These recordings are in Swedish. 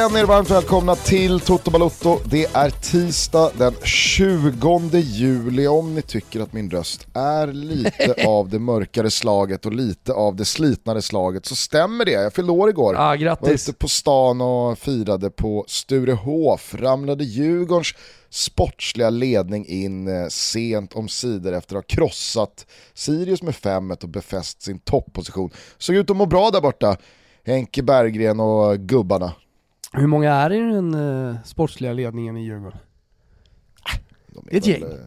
Känn er varmt välkomna till Toto Balotto. Det är tisdag den 20 juli. Om ni tycker att min röst är lite av det mörkare slaget och lite av det slitnare slaget så stämmer det. Jag fyllde år igår. Ah, grattis. Var ute på stan och firade på Sturehof. Ramlade Djurgårdens sportsliga ledning in eh, sent om sidor efter att ha krossat Sirius med 5-1 och befäst sin topposition. Såg ut att må bra där borta. Henke Berggren och gubbarna. Hur många är i den uh, sportsliga ledningen i Djurgården? De Det är ett väl, gäng. eh,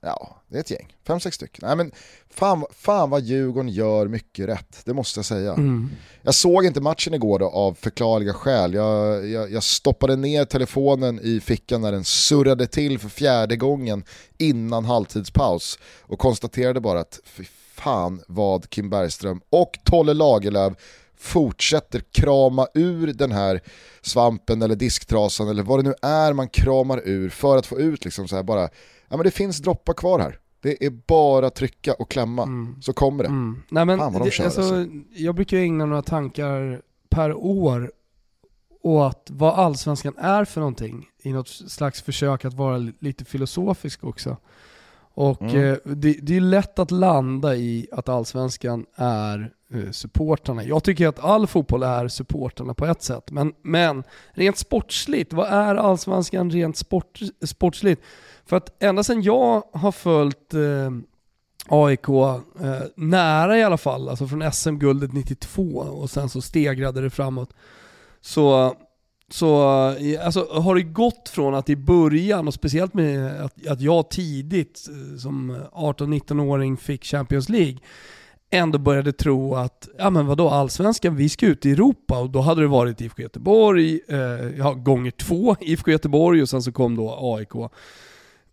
Ja, det är ett gäng. Fem, sex stycken. Nej, men fan, fan vad Djurgården gör mycket rätt, det måste jag säga. Mm. Jag såg inte matchen igår då, av förklarliga skäl. Jag, jag, jag stoppade ner telefonen i fickan när den surrade till för fjärde gången innan halvtidspaus och konstaterade bara att fy fan vad Kim Bergström och Tolle Lagerlöf fortsätter krama ur den här svampen eller disktrasan eller vad det nu är man kramar ur för att få ut liksom så här bara, ja men det finns droppar kvar här. Det är bara trycka och klämma, så kommer det. Mm. Nej, men Fan vad de det, alltså, alltså. Jag brukar ägna några tankar per år åt vad allsvenskan är för någonting i något slags försök att vara li- lite filosofisk också. Och Mm. eh, det, det är lätt att landa i att allsvenskan är Eh, supportrarna. Jag tycker att all fotboll är supportrarna på ett sätt, men, men rent sportsligt, vad är allsvenskan rent sport, sportsligt? För att ända sedan jag har följt eh, AIK eh, nära i alla fall, alltså från SM-guldet 92 och sen så stegrade det framåt. Så, så alltså, har det gått från att i början, och speciellt med att, att jag tidigt eh, som 18-19-åring fick Champions League, ändå började tro att, ja men vadå, allsvenskan, vi ska ut i Europa och då hade det varit IFK Göteborg, eh, ja, gånger två IFK Göteborg och sen så kom då AIK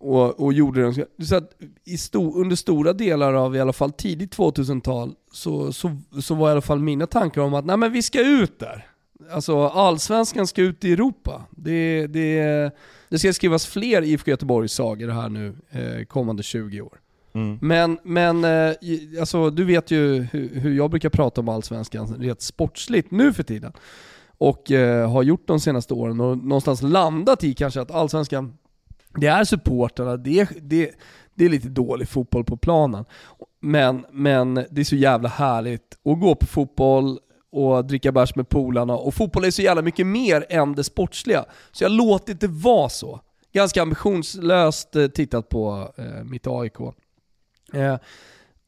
och, och gjorde den. Så att i sto, under stora delar av i alla fall tidigt 2000-tal så, så, så var i alla fall mina tankar om att nej men vi ska ut där. Alltså allsvenskan ska ut i Europa. Det, det, det ska skrivas fler IFK Göteborgs sagor här nu eh, kommande 20 år. Mm. Men, men eh, alltså, du vet ju hur, jag brukar prata om allsvenskan rent sportsligt nu för tiden. Och eh, har gjort de senaste åren och någonstans landat i kanske att allsvenskan, det är supportrarna, det är, det, det är lite dålig fotboll på planen. Men, men det är så jävla härligt att gå på fotboll och dricka bärs med polarna och fotboll är så jävla mycket mer än det sportsliga. Så jag har låtit det vara så. Ganska ambitionslöst eh, tittat på eh, mitt AIK. Eh,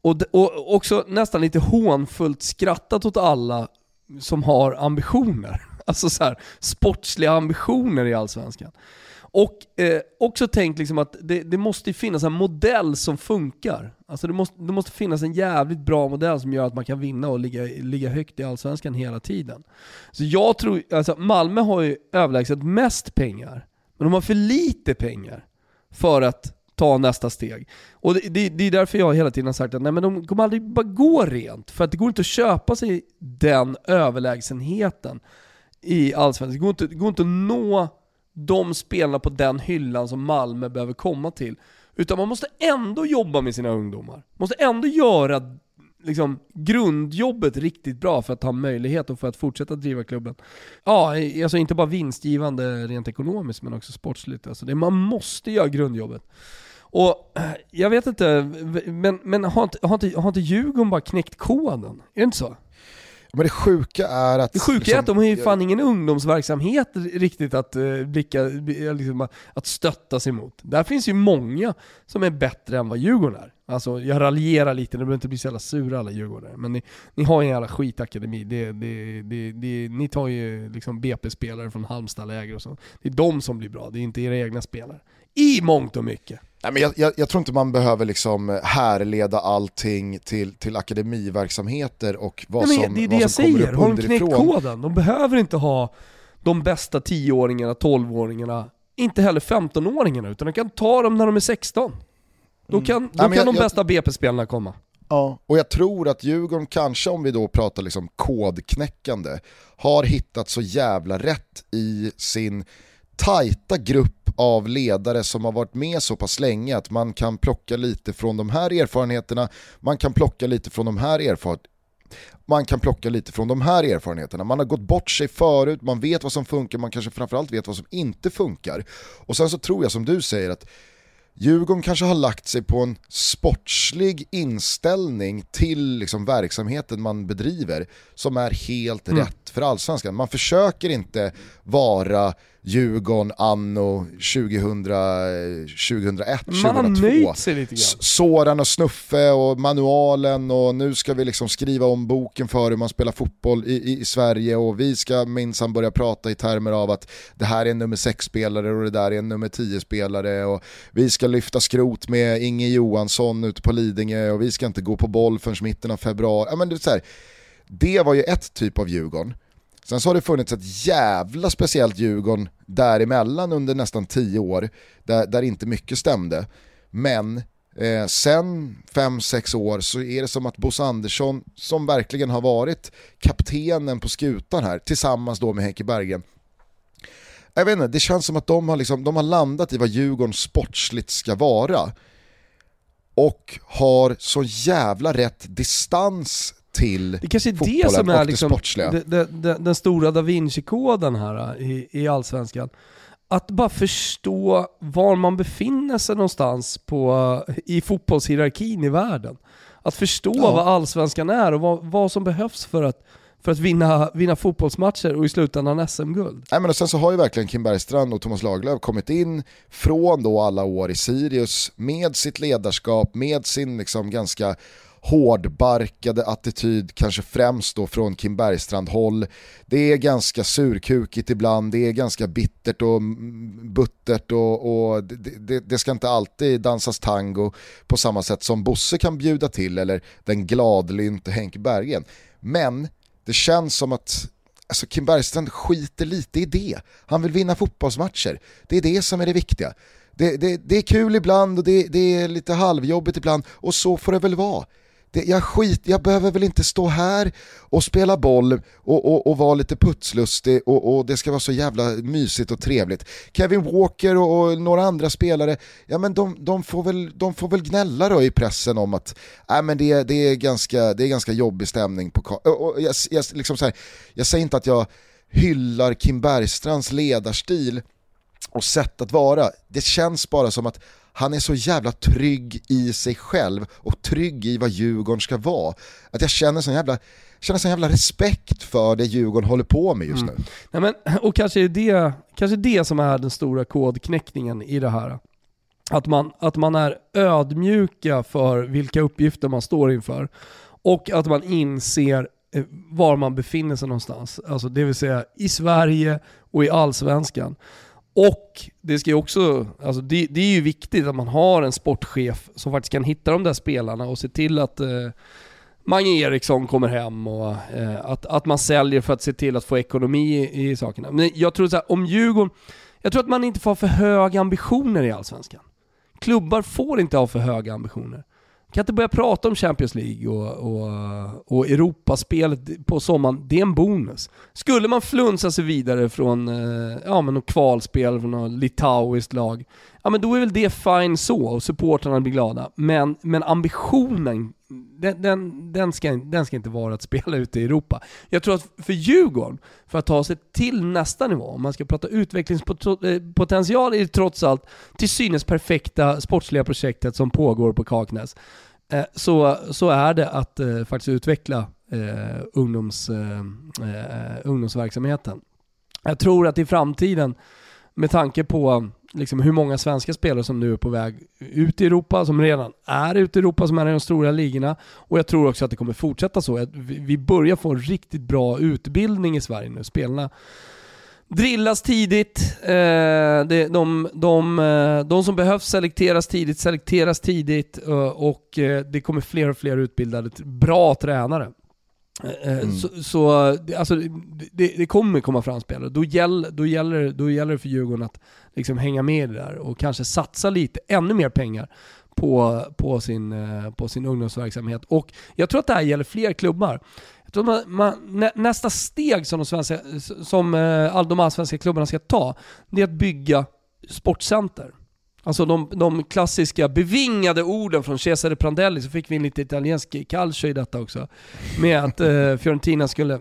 och, och också nästan lite hånfullt skrattat åt alla som har ambitioner. Alltså så här, sportsliga ambitioner i Allsvenskan. Och eh, också tänkt liksom att det, det måste finnas en modell som funkar. Alltså det måste, det måste finnas en jävligt bra modell som gör att man kan vinna och ligga, ligga högt i Allsvenskan hela tiden. Så jag tror, alltså Malmö har ju överlägset mest pengar, men de har för lite pengar för att ta nästa steg. Och det, det, det är därför jag hela tiden har sagt att nej, men de kommer aldrig bara gå rent, för att det går inte att köpa sig den överlägsenheten i Allsvenskan. Det går inte, det går inte att nå de spelarna på den hyllan som Malmö behöver komma till. Utan man måste ändå jobba med sina ungdomar. Man Måste ändå göra liksom, grundjobbet riktigt bra för att ha möjlighet och för att fortsätta driva klubben. Ja, alltså inte bara vinstgivande rent ekonomiskt men också sportsligt. Alltså det, man måste göra grundjobbet. Och eh, jag vet inte, men, men har, inte, har, inte, har inte Djurgården bara knäckt koden? Är det inte så? Men det sjuka är att... Det sjuka är liksom, att de har ju fan ingen ungdomsverksamhet riktigt att, uh, blicka, eh, liksom, att stötta sig mot. Där finns ju många som är bättre än vad Djurgården är. Alltså jag raljerar lite, ni behöver inte bli så jävla sura alla Djurgårdare. Men ni, ni har ju en jävla skitakademi. Det, det, det, det, ni tar ju liksom BP-spelare från Halmstad-läger och så. Det är de som blir bra, det är inte era egna spelare. I mångt och mycket. Nej, men jag, jag, jag tror inte man behöver liksom härleda allting till, till akademiverksamheter och vad Nej, men som, det är det vad som kommer säger, upp har de knäckt underifrån. koden? De behöver inte ha de bästa 10-åringarna, 12-åringarna, inte heller 15-åringarna, utan de kan ta dem när de är 16. Då kan, då Mm. Nej, kan jag- de jag- bästa BP-spelarna komma. Ja, och jag tror att Djurgården kanske, om vi då pratar liksom kodknäckande, har hittat så jävla rätt i sin tajta grupp av ledare som har varit med så pass länge att man kan plocka lite från de här erfarenheterna, man kan plocka lite från de här erfar man kan plocka lite från de här erfarenheterna. Man har gått bort sig förut, man vet vad som funkar, man kanske framförallt vet vad som inte funkar. Och sen så tror jag som du säger att Djurgården kanske har lagt sig på en sportslig inställning till liksom verksamheten man bedriver som är helt mm. rätt för allsvenskan. Man försöker inte vara Djurgården anno 2000, 2001, Man har nöjt sig lite grann. Soran och Snuffe och manualen och nu ska vi liksom skriva om boken för hur man spelar fotboll i, i, i Sverige och vi ska minsann börja prata i termer av att det här är en nummer 6-spelare och det där är en nummer 10-spelare och vi ska lyfta skrot med Inge Johansson ute på Lidingö och vi ska inte gå på boll förrän mitten av februari. Ja, men det, är så här, det var ju ett typ av Djurgården. Sen så har det funnits ett jävla speciellt Djurgården däremellan under nästan tio år, där, där inte mycket stämde. Men eh, sen 5-6 år så är det som att Bosse Andersson, som verkligen har varit kaptenen på skutan här, tillsammans då med Henke Bergen, jag vet inte, det känns som att de har, liksom, de har landat i vad Djurgården sportsligt ska vara. Och har så jävla rätt distans till Det kanske är det som är liksom det, det, det, den stora da Vinci-koden här äh, i, i Allsvenskan. Att bara förstå var man befinner sig någonstans på, i fotbollshierarkin i världen. Att förstå ja. vad Allsvenskan är och vad, vad som behövs för att för att vinna, vinna fotbollsmatcher och i slutändan SM-guld. Nej, men och sen så har ju verkligen Kim Bergstrand och Thomas Lagerlöf kommit in från då alla år i Sirius med sitt ledarskap, med sin liksom ganska hårdbarkade attityd, kanske främst då från Kim Bergstrand-håll. Det är ganska surkukigt ibland, det är ganska bittert och buttert och, och det, det, det, ska inte alltid dansas tango på samma sätt som Bosse kan bjuda till eller den gladlynte Henke Bergen. Men det känns som att alltså Kim Bergstrand skiter lite i det. Han vill vinna fotbollsmatcher. Det är det som är det viktiga. Det, det, det är kul ibland och det, det, är lite halvjobbigt ibland och så får det väl vara det, jag, skit, jag behöver väl inte stå här och spela boll och, och, och vara lite putslustig och, och, det ska vara så jävla mysigt och trevligt. Kevin Walker och, och några andra spelare, ja men de, de, får väl, de får väl gnälla då i pressen om att äh, men det, det, är ganska, det är ganska jobbig stämning på och, jag, jag, liksom så här, jag säger inte att jag hyllar Kim Bergstrands ledarstil och sätt att vara. Det känns bara som att han är så jävla trygg i sig själv och trygg i vad Djurgården ska vara. Att jag känner sån jävla, känner sån jävla respekt för det Djurgården håller på med just mm. nu. Nej, men, och kanske är det, kanske det som är den stora kodknäckningen i det här. Att man, att man är ödmjuka för vilka uppgifter man står inför. Och att man inser eh, var man befinner sig någonstans. Alltså det vill säga i Sverige och i Allsvenskan. Och det ska ju också, alltså det, det, är ju viktigt att man har en sportchef som faktiskt kan hitta de där spelarna och se till att eh, Mange Eriksson kommer hem och eh, att, att man säljer för att se till att få ekonomi i, i sakerna. Men jag tror så här, om Djurgården, jag tror att man inte får ha för höga ambitioner i Allsvenskan. Klubbar får inte ha för höga ambitioner kan inte börja prata om Champions League och, och, och Europaspelet på sommaren. Det är en bonus. Skulle man flunsa sig vidare från eh, ja, men något kvalspel från något litauiskt lag, ja men då är väl det fine så och supportrarna blir glada. Men, men ambitionen, den, den, den, ska, den ska inte vara att spela ute i Europa. Jag tror att för Djurgården, för att ta sig till nästa nivå, om man ska prata utvecklingspotential, i det trots allt till synes perfekta sportsliga projektet som pågår på Kaknäs. Eh, så, så är det att eh, faktiskt utveckla eh, ungdoms, eh, eh ungdomsverksamheten. Jag tror att i framtiden, med tanke på liksom hur många svenska spelare som nu är på väg ut i Europa, som redan är ute i Europa, som är i de stora ligorna. Och jag tror också att det kommer fortsätta så. Vi börjar få en riktigt bra utbildning i Sverige nu. Spelarna drillas tidigt. Eh, det, de, de, eh, de som behövs selekteras tidigt, selekteras tidigt eh, och det kommer fler och fler utbildade, bra tränare. Mm. Så, så, alltså, det, det, kommer komma fram spelare. Då, gäll, då, gäller, då gäller det för Djurgården att liksom hänga med där och kanske satsa lite, ännu mer pengar på, på, sin, eh, på sin ungdomsverksamhet. Och jag tror att det här gäller fler klubbar. Man, man, nästa steg som de, svenska, som eh, de allsvenska klubbarna ska ta, det är att bygga sportcenter. Alltså de, de klassiska bevingade orden från Cesare Prandelli, så fick vi in lite italiensk calcio i detta också. Med att eh, Fiorentina skulle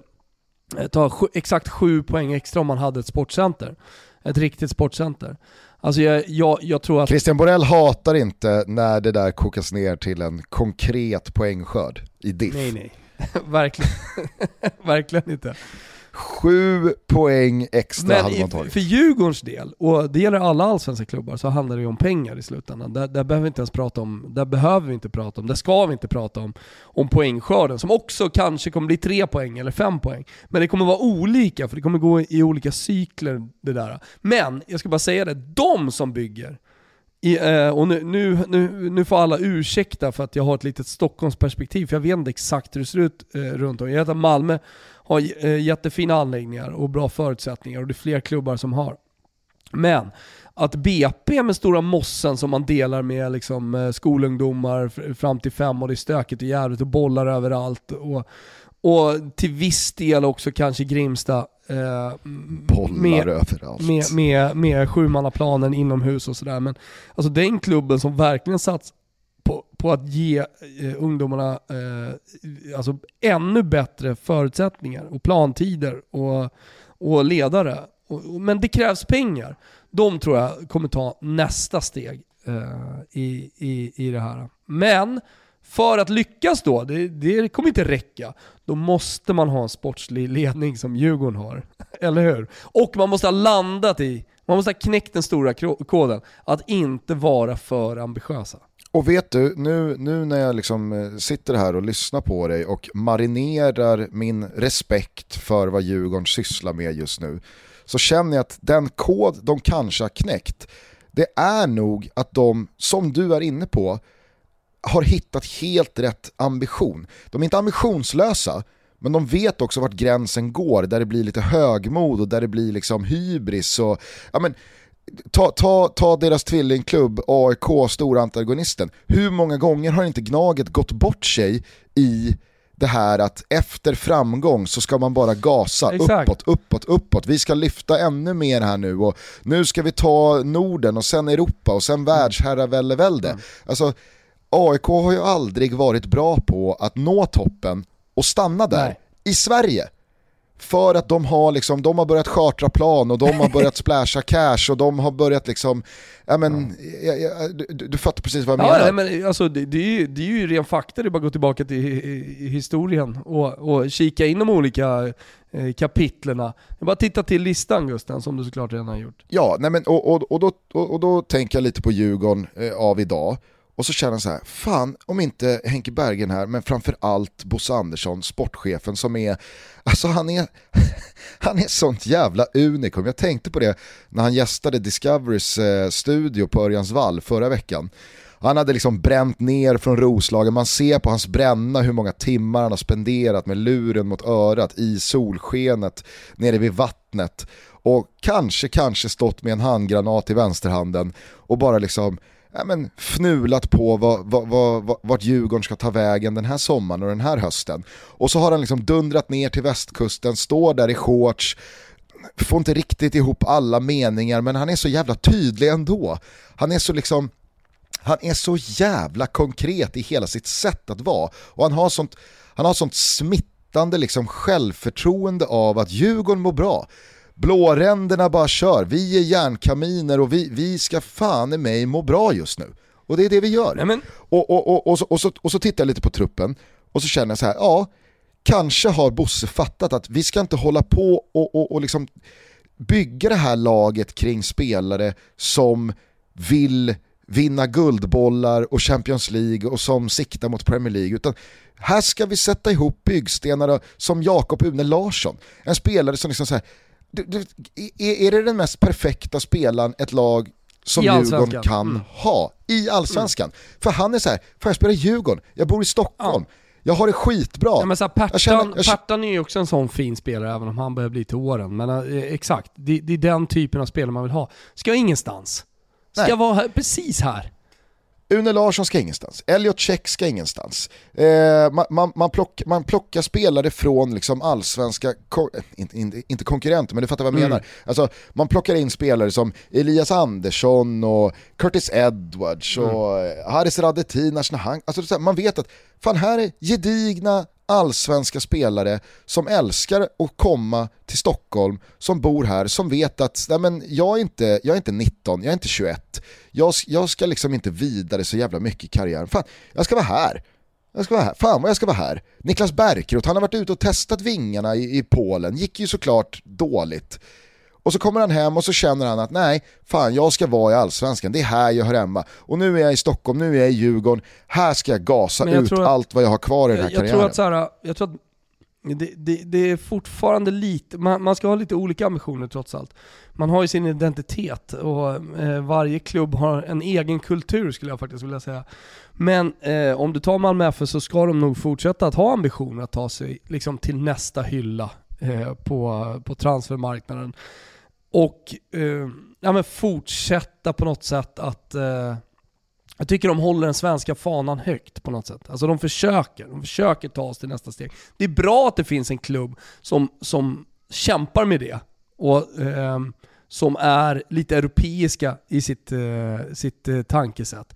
eh, ta sju, exakt sju poäng extra om man hade ett sportcenter. Ett riktigt sportcenter. Alltså jag, jag, jag tror att... Christian Borell hatar inte när det där kokas ner till en konkret poängskörd i diff. Nej nej, verkligen, verkligen inte. Sju poäng extra Men hade man tagit. för Djurgårdens del, och det gäller alla allsvenska klubbar, så handlar det ju om pengar i slutändan. Där, där behöver vi inte ens prata om, där behöver vi inte prata om, där ska vi inte prata om, om poängskörden, som också kanske kommer bli tre poäng eller fem poäng. Men det kommer vara olika, för det kommer gå i olika cykler det där. Men, jag ska bara säga det, de som bygger, i, eh, och nu, nu, nu, nu får alla ursäkta för att jag har ett litet Stockholmsperspektiv, för jag vet inte exakt hur det ser ut eh, runt om. Jag vet att Malmö har eh, jättefina anläggningar och bra förutsättningar och det är fler klubbar som har. Men att BP med Stora Mossen som man delar med liksom, eh, skolungdomar fram till fem och det är stökigt och jävligt och bollar överallt och, och till viss del också kanske Grimsta eh, Bollar med, överallt. med, med, med sjumannaplanen inomhus och sådär. Men alltså den klubben som verkligen satsar på, på att ge eh, ungdomarna eh, alltså ännu bättre förutsättningar och plantider och, och ledare. Och, och, men det krävs pengar. De tror jag kommer ta nästa steg eh, i, i, i det här. Men för att lyckas då, det, det kommer inte räcka, då måste man ha en sportslig ledning som Djurgården har. Eller hur? Och man måste ha landat i, man måste ha knäckt den stora koden, att inte vara för ambitiösa. Och vet du, nu, nu när jag liksom eh, sitter här och lyssnar på dig och marinerar min respekt för vad Djurgården sysslar med just nu, så känner jag att den kod de kanske har knäckt, det är nog att de, som du är inne på, har hittat helt rätt ambition. De är inte ambitionslösa, men de vet också vart gränsen går, där det blir lite högmod och där det blir liksom hybris. Och, ja, men, ta, ta, ta deras tvillingklubb AIK, stora antagonisten. Hur många gånger har inte Gnaget gått bort sig i det här att efter framgång så ska man bara gasa Exakt. uppåt, uppåt, uppåt. Vi ska lyfta ännu mer här nu och nu ska vi ta Norden och sen Europa och sen världsherravälde. Mm. Alltså, AIK har ju aldrig varit bra på att nå toppen och stanna där Nej. i Sverige. För att de har, liksom, de har börjat chartra plan och de har börjat splasha cash och de har börjat liksom, ja men, ja, ja, du, du fattar precis vad jag Ja, menar. nej, men alltså, det, det, är ju, det är ju ren fakta, det är bara att gå tillbaka till historien och, och kika in de olika eh, kapitlerna. Jag bara titta till listan Gusten, som du såklart redan har gjort. Ja, nej men, och, och, och, då, och, och då tänker jag lite på Djurgården eh, av idag. Och så känner jag så här, fan om inte Henke Bergen här, men framförallt Bosse Andersson, sportchefen som är, alltså han är, han är sånt jävla unikum. Jag tänkte på det när han gästade Discoverys eh, studio på Örjans vall förra veckan. Han hade liksom bränt ner från Roslagen, man ser på hans bränna hur många timmar han har spenderat med luren mot örat i solskenet nere vid vattnet och kanske, kanske stått med en handgranat i vänsterhanden och bara liksom ja, men, fnulat på vad, vad, vad, vart Djurgården ska ta vägen den här sommaren och den här hösten. Och så har han liksom dundrat ner till västkusten, står där i shorts, får inte riktigt ihop alla meningar men han är så jävla tydlig ändå. Han är så liksom han är så jävla konkret i hela sitt sätt att vara och han har sånt, han har sånt smittande liksom självförtroende av att Djurgården mår bra. Blåränderna bara kör, vi är järnkaminer och vi, vi ska fan i mig må bra just nu. Och det är det vi gör. Och, och, och, och, så, och, så, och så tittar jag lite på truppen och så känner jag så här, ja, kanske har Bosse fattat att vi ska inte hålla på och, och, och liksom bygga det här laget kring spelare som vill vinna guldbollar och Champions League och som siktar mot Premier League. Utan här ska vi sätta ihop byggstenar som Jakob Une Larsson. En spelare som liksom så här, du, du, är, är det den mest perfekta spelaren ett lag som Djurgården kan Mm. ha i Allsvenskan? För han är så här, får jag spela i Djurgården? Jag bor i Stockholm. Jag har det skitbra. ja, men så här, Pertan, Jag känner- jag- Pertan är ju också en sån fin spelare, även om han börjar bli till åren. Men eh, exakt, det, det är den typen av spelare man vill ha. Ska ingenstans. Ska Nej. vara här, precis här. Une Larsson ska ingenstans, Elliot Check ska ingenstans. Eh, man, man, man, plock, man plockar spelare från liksom allsvenska, ko inte, inte, inte konkurrenter men du fattar vad jag mm. menar. Alltså, man plockar in spelare som Elias Andersson och Curtis Edwards och mm. Haris Radetinac. Alltså, man vet att fan här är gedigna allsvenska spelare som älskar att komma till Stockholm, som bor här, som vet att nej men, jag, är inte, jag är inte 19, jag är inte 21, jag, jag ska liksom inte vidare så jävla mycket i karriären. Fan, jag ska vara här. Jag ska vara här. Fan vad jag ska vara här. Niklas Bärkroth, han har varit ute och testat vingarna i, i Polen, gick ju såklart dåligt. Och så kommer han hem och så känner han att nej, fan jag ska vara i Allsvenskan, det är här jag hör hemma. Och nu är jag i Stockholm, nu är jag i Djurgården, här ska jag gasa jag ut att, allt vad jag har kvar i den här jag karriären. Tror att, så här, jag tror att det, det, det, är fortfarande lite, man, man, ska ha lite olika ambitioner trots allt. Man har ju sin identitet och eh, varje klubb har en egen kultur skulle jag faktiskt vilja säga. Men eh, om du tar Malmö FF så ska de nog fortsätta att ha ambitioner att ta sig liksom, till nästa hylla eh, på, på transfermarknaden och eh, ja, men fortsätta på något sätt att eh, jag tycker de håller den svenska fanan högt på något sätt. Alltså de försöker, de försöker ta oss till nästa steg. Det är bra att det finns en klubb som, som kämpar med det och eh, som är lite europeiska i sitt, eh, sitt eh, tankesätt.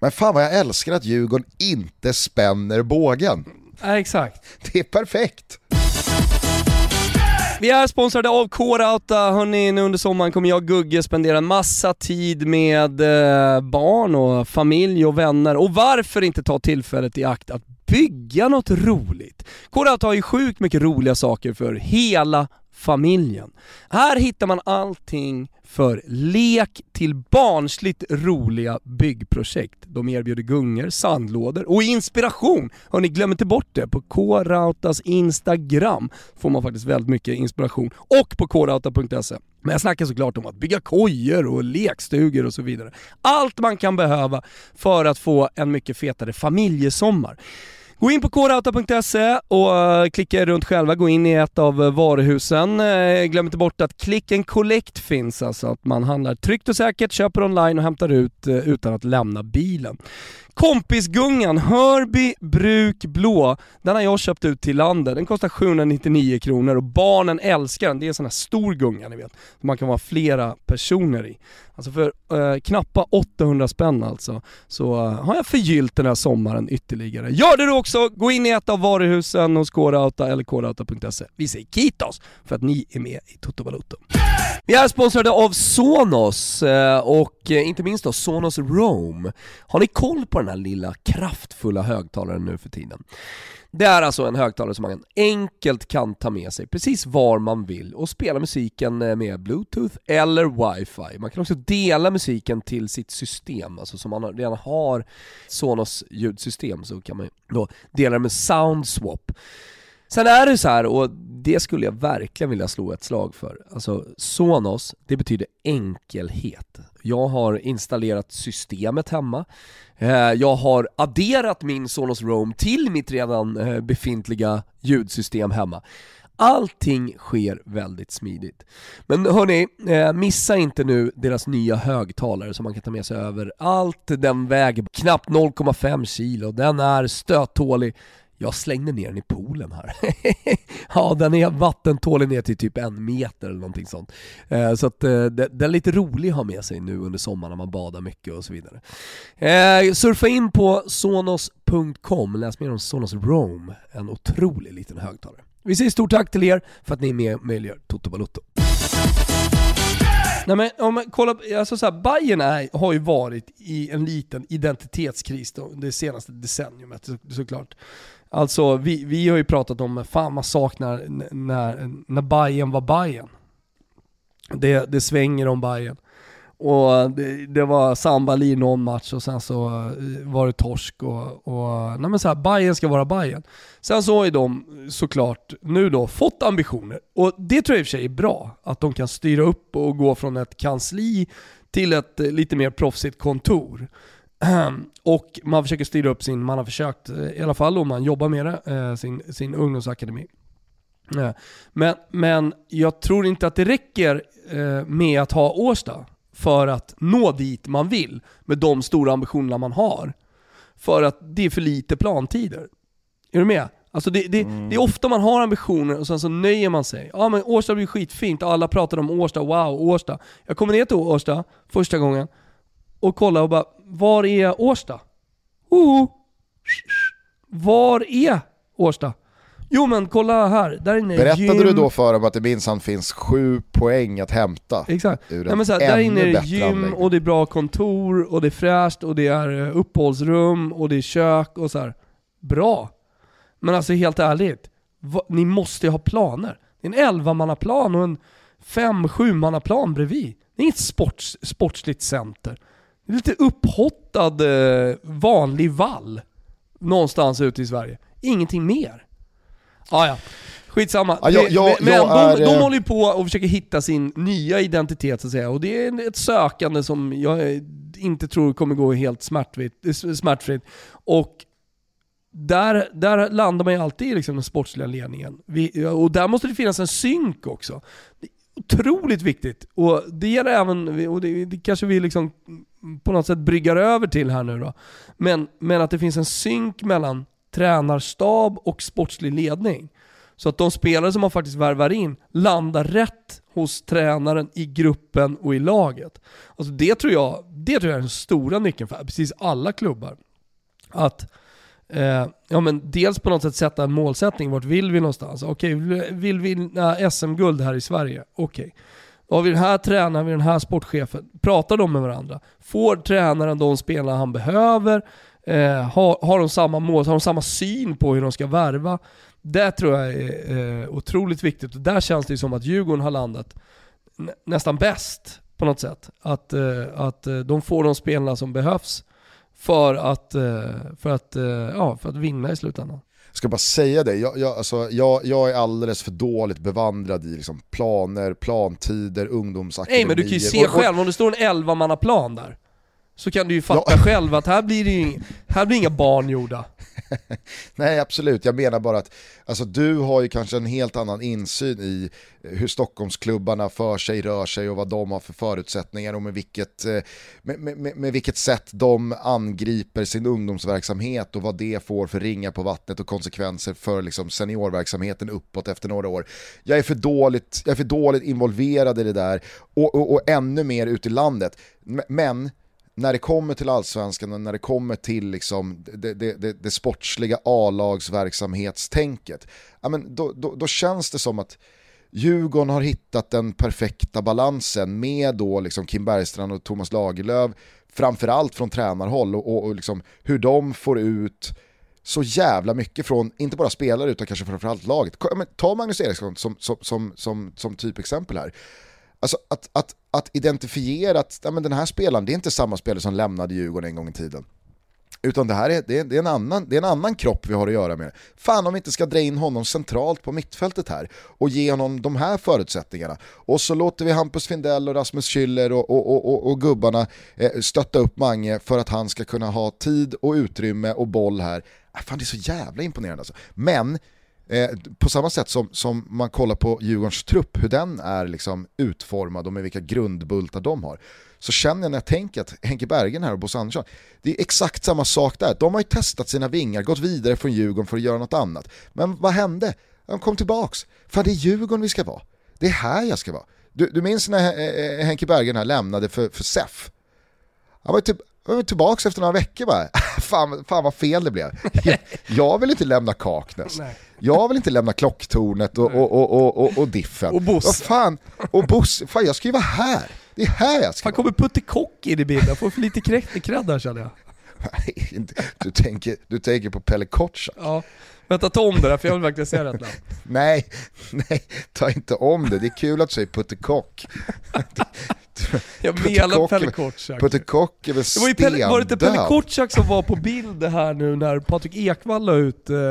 Men fan vad jag älskar att Djurgården inte spänner bågen. Ja, exakt. Det är perfekt. Vi är sponsrade av K-Rauta, hörni nu under sommaren kommer jag och Gugge spendera en massa tid med eh, barn och familj och vänner och varför inte ta tillfället i akt att bygga något roligt? K-Rauta har ju sjukt mycket roliga saker för hela familjen. Här hittar man allting för lek till barnsligt roliga byggprojekt. De erbjuder gungor, sandlådor och inspiration. Hörni, glöm inte bort det. På K-Rautas Instagram får man faktiskt väldigt mycket inspiration och på krauta.se. Men jag snackar såklart om att bygga kojor och lekstugor och så vidare. Allt man kan behöva för att få en mycket fetare familjesommar. Gå in på kodauta.se och eh, klicka runt själva, gå in i ett av eh, varuhusen. Eh, glöm inte bort att click and collect finns, alltså att man handlar tryggt och säkert, köper online och hämtar ut utan att lämna bilen. Kompisgungan, Hörby Bruk Blå, den har jag köpt ut till landet. Den kostar 799 kronor och barnen älskar den. Det är en sån här stor gunga ni vet, Som man kan vara flera personer i. Alltså för eh, knappa 800 spänn alltså, så eh, har jag förgyllt den här sommaren ytterligare. Gör det du också! Gå in i ett av varuhusen hos Kårauta eller kårauta.se. Vi säger kitos för att ni är med i Toto Valuto. Vi är sponsrade av Sonos eh, och eh, inte minst då Sonos Roam. Har ni koll på den här lilla kraftfulla högtalaren nu för tiden? Det är alltså en högtalare som man enkelt kan ta med sig precis var man vill och spela musiken eh, med bluetooth eller wifi. Man kan också dela musiken till sitt system, alltså som man redan har Sonos ljudsystem så kan man då dela det med Soundswap. Sen är det så här, och det skulle jag verkligen vilja slå ett slag för. Alltså Sonos, det betyder enkelhet. Jag har installerat systemet hemma. Eh, jag har adderat min Sonos Roam till mitt redan eh, befintliga ljudsystem hemma. Allting sker väldigt smidigt. Men hörni, eh, missa inte nu deras nya högtalare som man kan ta med sig över allt. Den väger knappt 0,5 kilo, den är stöttålig jag slängde ner den i poolen här. ja, den är vattentålig ner till typ en meter eller någonting sånt. Eh, så att eh, den är lite rolig att ha med sig nu under sommaren när man badar mycket och så vidare. Eh, surfa in på sonos.com, läs mer om Sonos Roam, en otrolig liten högtalare. Vi säger stort tack till er för att ni är med och möjliggör Toto Balotto. Nej men om man kollar, alltså så här, Bayern är, har ju varit i en liten identitetskris då, det senaste decenniumet så, såklart. Alltså vi, vi har ju pratat om, fan man saknar när, när Bayern var Bayern. Det, det svänger om Bayern. Och det, det var sambal i någon match och sen så eh, var det torsk och, och nej men så här, Bayern ska vara Bayern. Sen så har ju de såklart nu då fått ambitioner och det tror jag i och för sig är bra. Att de kan styra upp och gå från ett kansli till ett eh, lite mer proffsigt kontor. Och man försöker styra upp sin, man har försökt eh, i alla fall om man jobbar med det, sin, sin ungdomsakademi. Men, men jag tror inte att det räcker med att ha Årsta för att nå dit man vill med de stora ambitionerna man har. För att det är för lite plantider. Är du med? Alltså det, det, mm. det, är ofta man har ambitioner och sen så nöjer man sig. Ja men Årsta blir skitfint, alla pratar om Årsta, wow Årsta. Jag kommer ner till Årsta första gången och kollar och bara, var är Årsta? Oh. Var är Årsta? Jo men kolla här, där inne är Berättade gym. du då för dem att det minsann finns sju poäng att hämta? Exakt. Ur ja, men så här, där inne är det gym anläggning. och det är bra kontor och det är fräscht och det är eh, uppehållsrum och det är kök och så här. Bra. Men alltså helt ärligt, ni måste ju ha planer. Det är en 11-mannaplan och en 5-7-mannaplan bredvid. Det är inget sports, sportsligt center. Lite upphottad eh, vanlig vall någonstans ute i Sverige. Ingenting mer. Ah, ja. Skitsamma. Ja, jag, jag, men jag de, är... de håller ju på och försöker hitta sin nya identitet så att säga. Och det är ett sökande som jag inte tror kommer gå helt smärtfritt. Och där, där landar man ju alltid i liksom den sportsliga ledningen. Vi, och där måste det finnas en synk också. Otroligt viktigt. Och det gäller även, och det, det kanske vi liksom på något sätt bryggar över till här nu då. Men, men att det finns en synk mellan tränarstab och sportslig ledning. Så att de spelare som man faktiskt värvar in landar rätt hos tränaren, i gruppen och i laget. Alltså det, tror jag, det tror jag är den stora nyckeln för precis alla klubbar. Att eh, ja, men dels på något sätt sätta en målsättning, vart vill vi någonstans? Okej, okay, vill vi vinna SM-guld här i Sverige? Okej. Okay. Har vi den här tränaren, vi den här sportchefen. Pratar de med varandra? Får tränaren de spelare han behöver? Eh, har, har de samma mål, har de samma syn på hur de ska värva? Det tror jag är eh, otroligt viktigt och där känns det som att Djurgården har landat nästan bäst på något sätt. Att, eh, att eh, de får de spelarna som behövs för att, eh, för att, eh, ja, för att vinna i slutändan. Jag ska bara säga det, jag, jag, alltså, jag, jag är alldeles för dåligt bevandrad i liksom planer, plantider, ungdomsakademier. Nej men du kan ju se själv, om det står en 11 plan där så kan du ju fatta ja. själv att här blir, det ju, här blir inga barn gjorda. Nej absolut, jag menar bara att alltså, du har ju kanske en helt annan insyn i hur Stockholmsklubbarna för sig, rör sig och vad de har för förutsättningar och med vilket, eh, med, med, med vilket sätt de angriper sin ungdomsverksamhet och vad det får för ringar på vattnet och konsekvenser för liksom, seniorverksamheten uppåt efter några år. Jag är för dåligt, jag är för dåligt involverad i det där och, och, och ännu mer ute i landet. Men när det kommer till allsvenskan och när det kommer till liksom det, det, det, det sportsliga A-lagsverksamhetstänket, ja, men då, då, då, känns det som att Djurgården har hittat den perfekta balansen med då liksom Kim Bergstrand och Thomas Lagerlöf, framförallt från tränarhåll och, och, och liksom hur de får ut så jävla mycket från, inte bara spelare utan kanske framförallt laget. Ta Magnus Eriksson som, som, som, som, som typexempel här. Alltså att, att, att identifiera att ja, men den här spelaren, det är inte samma spelare som lämnade Djurgården en gång i tiden. Utan det här är, det är, det är, en, annan, det är en annan kropp vi har att göra med. Fan om vi inte ska dra in honom centralt på mittfältet här och ge honom de här förutsättningarna. Och så låter vi Hampus Findell och Rasmus Schüller och, och, och, och, gubbarna eh, stötta upp Mange för att han ska kunna ha tid och utrymme och boll här. Äh, fan det är så jävla imponerande alltså. Men Eh, på samma sätt som, som man kollar på Djurgårdens trupp, hur den är liksom utformad och med vilka grundbultar de har, så känner jag när jag tänker att Henke Bergen här och Bosse Andersson, det är exakt samma sak där. De har ju testat sina vingar, gått vidare från Djurgården för att göra något annat. Men vad hände? De kom tillbaks. För det är Djurgården vi ska vara. Det är här jag ska vara. Du, du minns när eh, eh, Henke Bergen här lämnade för, för SEF? Han var, typ, jag var tillbaka efter några veckor bara. Fan, fan vad fel det blev. Jag, jag vill inte lämna Kaknäs. Nej. Jag vill inte lämna klocktornet och, och, och, och, och diffen. Och Bosse. Vad fan, och Bosse, fan jag ska ju vara här. Det är här jag ska Fan kommer Putte Kock in i bilden, jag får för lite cred där känner jag. du, tänker, du tänker på Pelle Kotschack. Ja. Vänta, ta om det där för jag vill verkligen rätt namn. nej, nej, ta inte om det. Det är kul att du säger Putte Kock. Jag menar Pelle Kotschack. Putte Kock är väl stendöd? Var, var det inte Pelle Kotschack som var på bild här nu när Patrik Ekwall la ut, eh, eh,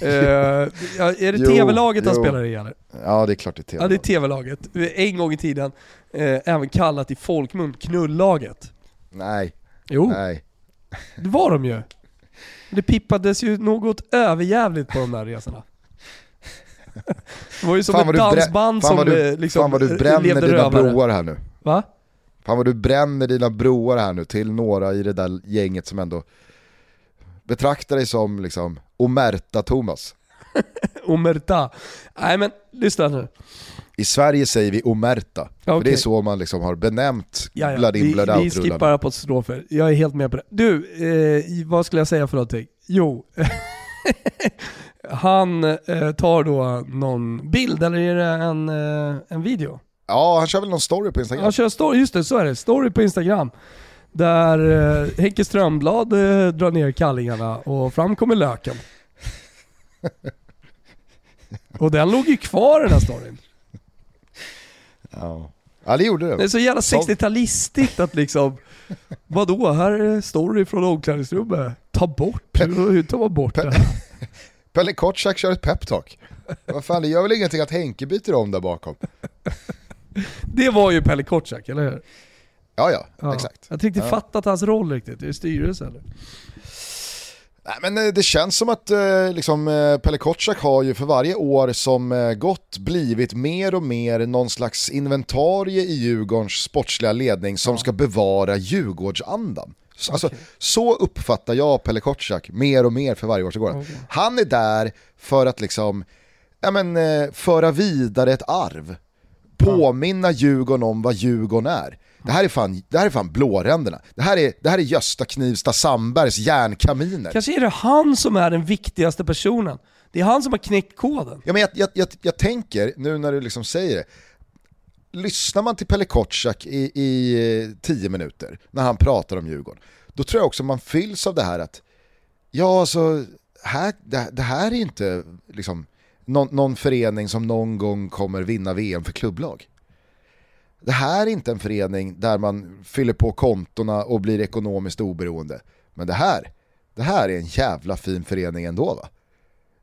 är det tv-laget han spelar i eller? Ja det är klart det är tv-laget. Ja det är tv-laget. En gång i tiden, eh, även kallat i folkmun knullaget. Nej. Jo. Nej. Det var de ju. Det pippades ju något överjävligt på de där resorna. Det var ju som fan ett dansband som du, liksom Fan vad du bränner dina broar här nu. Va? Fan vad du bränner dina broar här nu till några i det där gänget som ändå betraktar dig som liksom omerta Thomas. Omerta. Nej men lyssna nu. I Sverige säger vi omerta, för Okej. det är så man liksom har benämt Ja, ja. blood in vi, blood vi out-rullarna. skippar apostrofer. Jag är helt med på det. Du, eh, vad skulle jag säga för någonting? Jo, han eh, tar då någon bild, eller är det en, eh, en video? Ja, han kör väl någon story på Instagram? Han kör story, just det så är det. Story på Instagram. Där eh, Henke Strömblad eh, drar ner kallingarna och fram kommer löken. Och den låg ju kvar den här storyn. Ja. ja, det gjorde Det är så jävla Som- 60-talistiskt att liksom, vadå, här är story från omklädningsrummet. Ta bort, hur, hur tar man bort det? Pelle Kotschack kör ett peptalk. Vad fan, det gör väl ingenting att Henke byter om där bakom? Det var ju Pelle Kotschack, eller hur? Ja, ja, Ja. exakt. Jag tyckte Ja. fattat hans roll riktigt, är det styrelse eller? Nej, men eh, det känns som att eh, liksom, eh, Pelle Kotschack har ju för varje år som gått blivit mer och mer någon slags inventarie i Djurgårdens sportsliga ledning som ska bevara Djurgårdsandan. Alltså. Så uppfattar jag Pelle Kotschack mer och mer för varje år som går. Okej. Han är där för att liksom, ja, men, föra vidare ett arv. Påminna Djurgården om vad Djurgården är. Det här är fan, det här är fan blåränderna. Det här är, det här är Gösta Knivsta Sandbergs järnkaminer. Kanske är det han som är den viktigaste personen. Det är han som har knäckt koden. Ja, men jag, jag, jag, jag tänker, nu när du liksom säger det, lyssnar man till Pelle Kotschack i, i eh, tio minuter när han pratar om Djurgården, då tror jag också man fylls av det här att, ja alltså, här, det, det här är inte liksom någon, någon förening som någon gång kommer vinna VM för klubblag. Det här är inte en förening där man fyller på kontona och blir ekonomiskt oberoende. Men det här, det här är en jävla fin förening ändå va?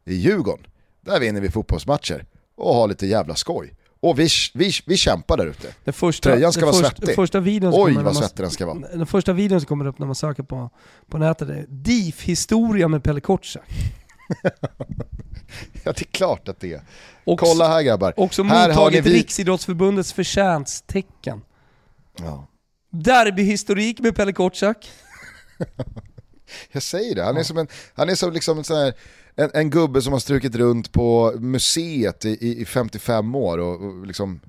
I Djurgården, där vinner vi fotbollsmatcher och har lite jävla skoj. Och vi, vi, vi kämpar där ute. Den första, Tröjan ska vara första, svettig. Den första videon Oj vad man- svettig den ska vara. Den första videon som kommer upp när man söker på, på nätet är DIF-historia med Pelle Kotschack. Ja det är klart att det är. Och Kolla här grabbar. Också här mottagit vi... Riksidrottsförbundets förtjänsttecken. Ja. Derbyhistorik med Pelle Kotschack. Jag säger det, han är som en, han är som liksom en, sån här, en, en gubbe som har strukit runt på museet i, i, i 55 år och, och liksom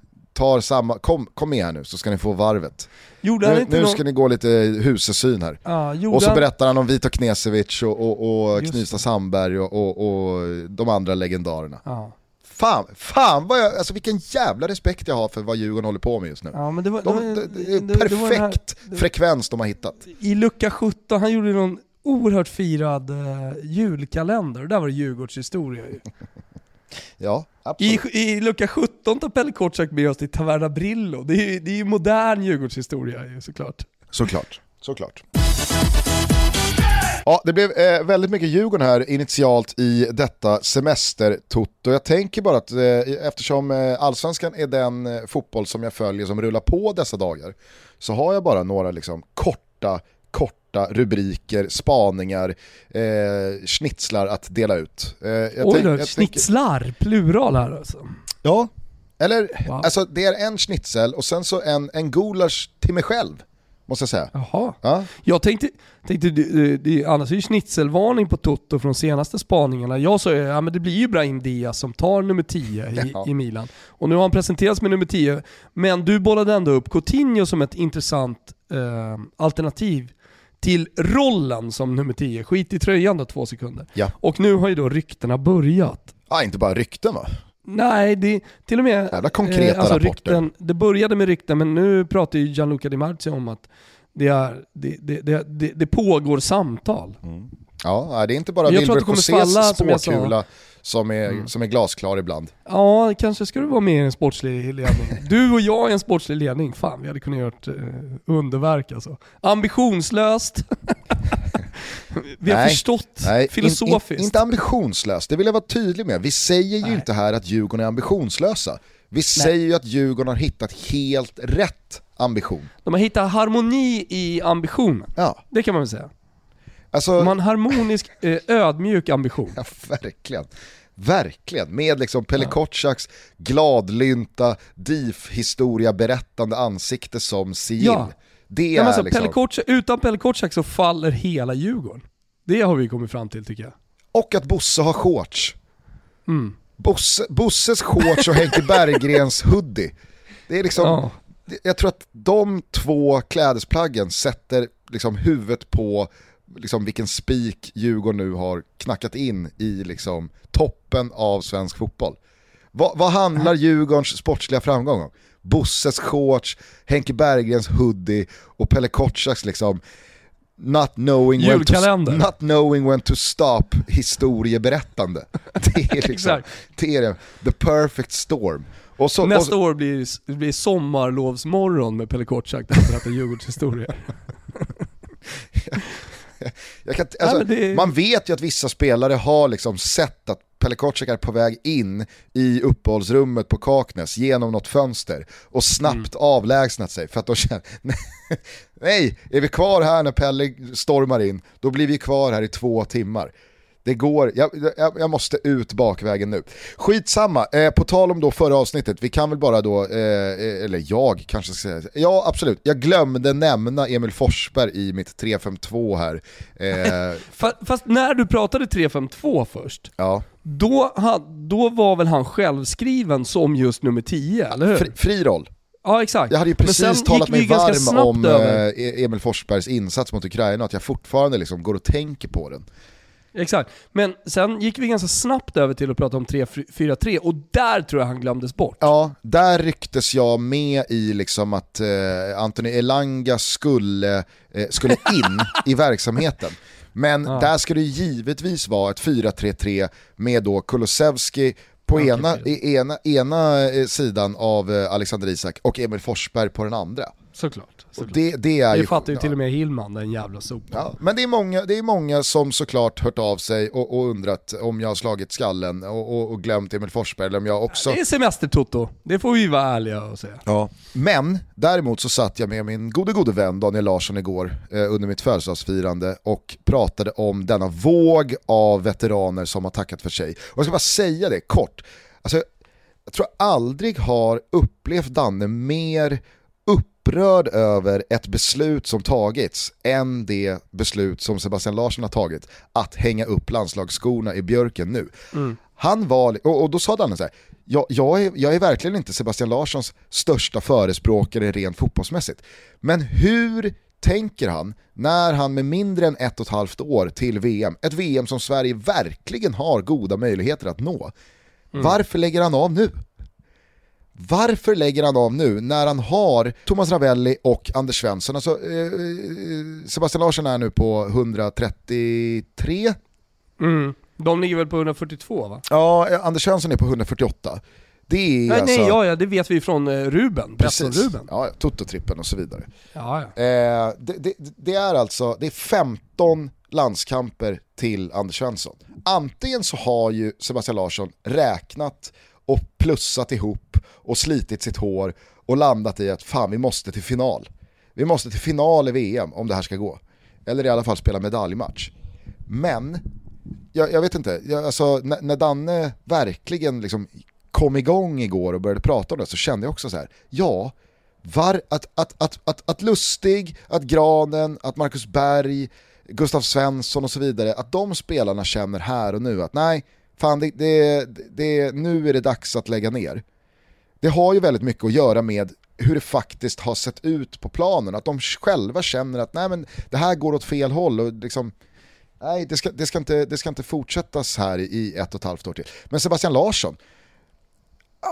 tar samma, kom, kom med här nu så ska ni få varvet. Gjorde Nu, nu någon... ska ni gå lite husesyn här. Gjorde Och så han... berättar han om Vito Knesevic och, och, och Knivsta. Sandberg och, och, och de andra legendarerna. Ja. Fan, fan vad jag, alltså vilken jävla respekt jag har för vad Djurgården håller på med just nu. ja, men det var... De, det, det, det- här- perfekt frekvens de har hittat. I lucka 17, han gjorde någon oerhört firad eh, julkalender. Där var det Djurgårdshistoria ju. Ja, I, absolut. I lucka 17 tar Pelle Kotschack med oss till Taverna Brillo. Det är ju det är modern Djurgårdshistoria ju såklart. Såklart, såklart. Ja, det blev eh, väldigt mycket Djurgården här initialt i detta semestertotto. Jag tänker bara att eh, eftersom eh, allsvenskan är den eh, fotboll som jag följer som rullar på dessa dagar så har jag bara några liksom, korta, korta rubriker, spaningar, eh, schnitzlar att dela ut. Eh, jag Oj då, jag tänker- schnitzlar, plural här alltså. Ja, eller Wow. alltså det är en schnitzel och sen så en, en gulasch till mig själv, måste jag säga. Jaha. Ja, Jag tänkte, tänkte det, det, annars är ju schnitzelvarning på Toto från senaste spaningarna. Jag sa ju, ja men det blir ju Brahim Diaz som tar nummer 10 i, Ja. i Milan. Och nu har han presenterats med nummer 10, men du bollade ändå upp Coutinho som ett intressant eh, alternativ till rollen som nummer 10. Skit i tröjan då två sekunder. Ja. Och nu har ju då ryktena börjat. ah, inte bara rykten va? Nej, det, till och med... Jävla konkreta rapporter. rykten, Det började med rykten, men nu pratar ju Gianluca Di Marzio om att det, är, det, det, det, det, det pågår samtal. Ja, det är inte bara Wilbur sa. spåkula som är, som är glasklar ibland. Ja, kanske ska du vara med i en sportslig ledning. Du och jag i en sportslig ledning, fan vi hade kunnat gjort eh, underverk alltså. Ambitionslöst. vi har Nej, förstått Nej, filosofiskt. In, in, inte ambitionslöst, det vill jag vara tydlig med. Vi säger ju Nej. inte här att Djurgården är ambitionslösa. Vi säger ju att Djurgården har hittat helt rätt ambition. De har hittat harmoni i ambitionen. Ja, Det kan man väl säga. Alltså, De har en harmonisk, eh, ödmjuk ambition. ja, verkligen. Verkligen, med liksom Pelle ja. Kotschaks gladlynta, DIF-historia berättande ansikte som sigill. Ja. Det ja, är så, liksom... Pelle Kotschak, utan Pelle Kotschak så faller hela Djurgården. Det har vi kommit fram till tycker jag. Och att Bosse har shorts. Mm. Bosse, Bosses shorts och Henke Berggrens hoodie. Det är liksom, ja. jag tror att de två klädesplaggen sätter liksom huvudet på liksom vilken spik Djurgården nu har knackat in i liksom toppen av svensk fotboll. Va, vad handlar Djurgårdens sportsliga framgång om? Bosses shorts, Henke Berggrens hoodie och Pelle Kotschaks liksom not knowing, when to, not knowing when to stop historieberättande. Det är liksom, det är the perfect storm. Och så, Nästa och så, år blir, blir sommarlovsmorgon med Pelle Kotschak där han berättar Djurgårdshistoria. kan, alltså, Nej, det... Man vet ju att vissa spelare har liksom sett att Pelle Kotsek är på väg in i uppehållsrummet på Kaknäs genom något fönster och snabbt mm. avlägsnat sig för att de känner, nej, är vi kvar här när Pelle stormar in, då blir vi kvar här i två timmar. Det går, jag, jag, jag, måste ut bakvägen nu. Skitsamma, eh, på tal om då förra avsnittet, vi kan väl bara då, eh, eh eller jag kanske ska säga, ja absolut, jag glömde nämna Emil Forsberg i mitt 352 här. Eh, Fast när du pratade 352 först, ja. då, då var väl han självskriven som just nummer 10, eller hur? Fri, fri roll. Ja exakt. Jag hade ju precis talat mig varm om över. Eh, Emil Forsbergs insats mot Ukraina, att jag fortfarande liksom går och tänker på den. Exakt. Men sen gick vi ganska snabbt över till att prata om 3-4-3 och där tror jag han glömdes bort. Ja, där rycktes jag med i liksom att eh, Anthony Elanga skulle, eh, skulle in i verksamheten. Men ja. där ska det givetvis vara ett 4-3-3 med då Kulusevski på ja, ena, ena, ena eh, sidan av eh, Alexander Isak och Emil Forsberg på den andra. Såklart. såklart. Det, det, är det fattar ju till och med Hillman, den jävla sopan. Ja, men det är, många, det är många som såklart hört av sig och, och undrat om jag har slagit skallen och, och, och glömt Emil Forsberg eller om jag också... Det är semester-Toto, det får vi vara ärliga och säga. Ja. Men däremot så satt jag med min gode gode vän Daniel Larsson igår eh, under mitt födelsedagsfirande och pratade om denna våg av veteraner som har tackat för sig. Och jag ska bara säga det kort, alltså, jag tror aldrig har upplevt Danne mer upprörd över ett beslut som tagits än det beslut som Sebastian Larsson har tagit att hänga upp landslagsskorna i björken nu. Mm. Han var, och, och, då sa Danne så här, jag, jag, är, jag är verkligen inte Sebastian Larssons största förespråkare rent fotbollsmässigt. Men hur tänker han när han med mindre än ett och ett halvt år till VM, ett VM som Sverige verkligen har goda möjligheter att nå, mm. varför lägger han av nu? Varför lägger han av nu när han har Thomas Ravelli och Anders Svensson? Alltså, eh, eh Sebastian Larsson är nu på 133. Mm. De ligger väl på 142 va? Ja, eh, Anders Svensson är på 148. Det är nej, alltså... nej, ja, ja, det vet vi från eh, Ruben, Precis. Ruben. Ja, Toto-trippen och så vidare. Ja, ja. Eh, det, det, det, är alltså det är 15 landskamper till Anders Svensson. Antingen så har ju Sebastian Larsson räknat och plussat ihop och slitit sitt hår och landat i att fan vi måste till final. Vi måste till final i VM om det här ska gå. Eller i alla fall spela medaljmatch. Men, jag, jag vet inte, jag, alltså, när, när Danne verkligen liksom kom igång igår och började prata om det så kände jag också så här, ja, var, att, att, att, att, att Lustig, att Granen, att Marcus Berg, Gustav Svensson och så vidare, att de spelarna känner här och nu att nej, fan det, det, det, nu är det dags att lägga ner. Det har ju väldigt mycket att göra med hur det faktiskt har sett ut på planen, att de själva känner att nej men det här går åt fel håll och liksom nej det ska, det ska, inte, det ska inte fortsättas här i ett och ett halvt år till. Men Sebastian Larsson,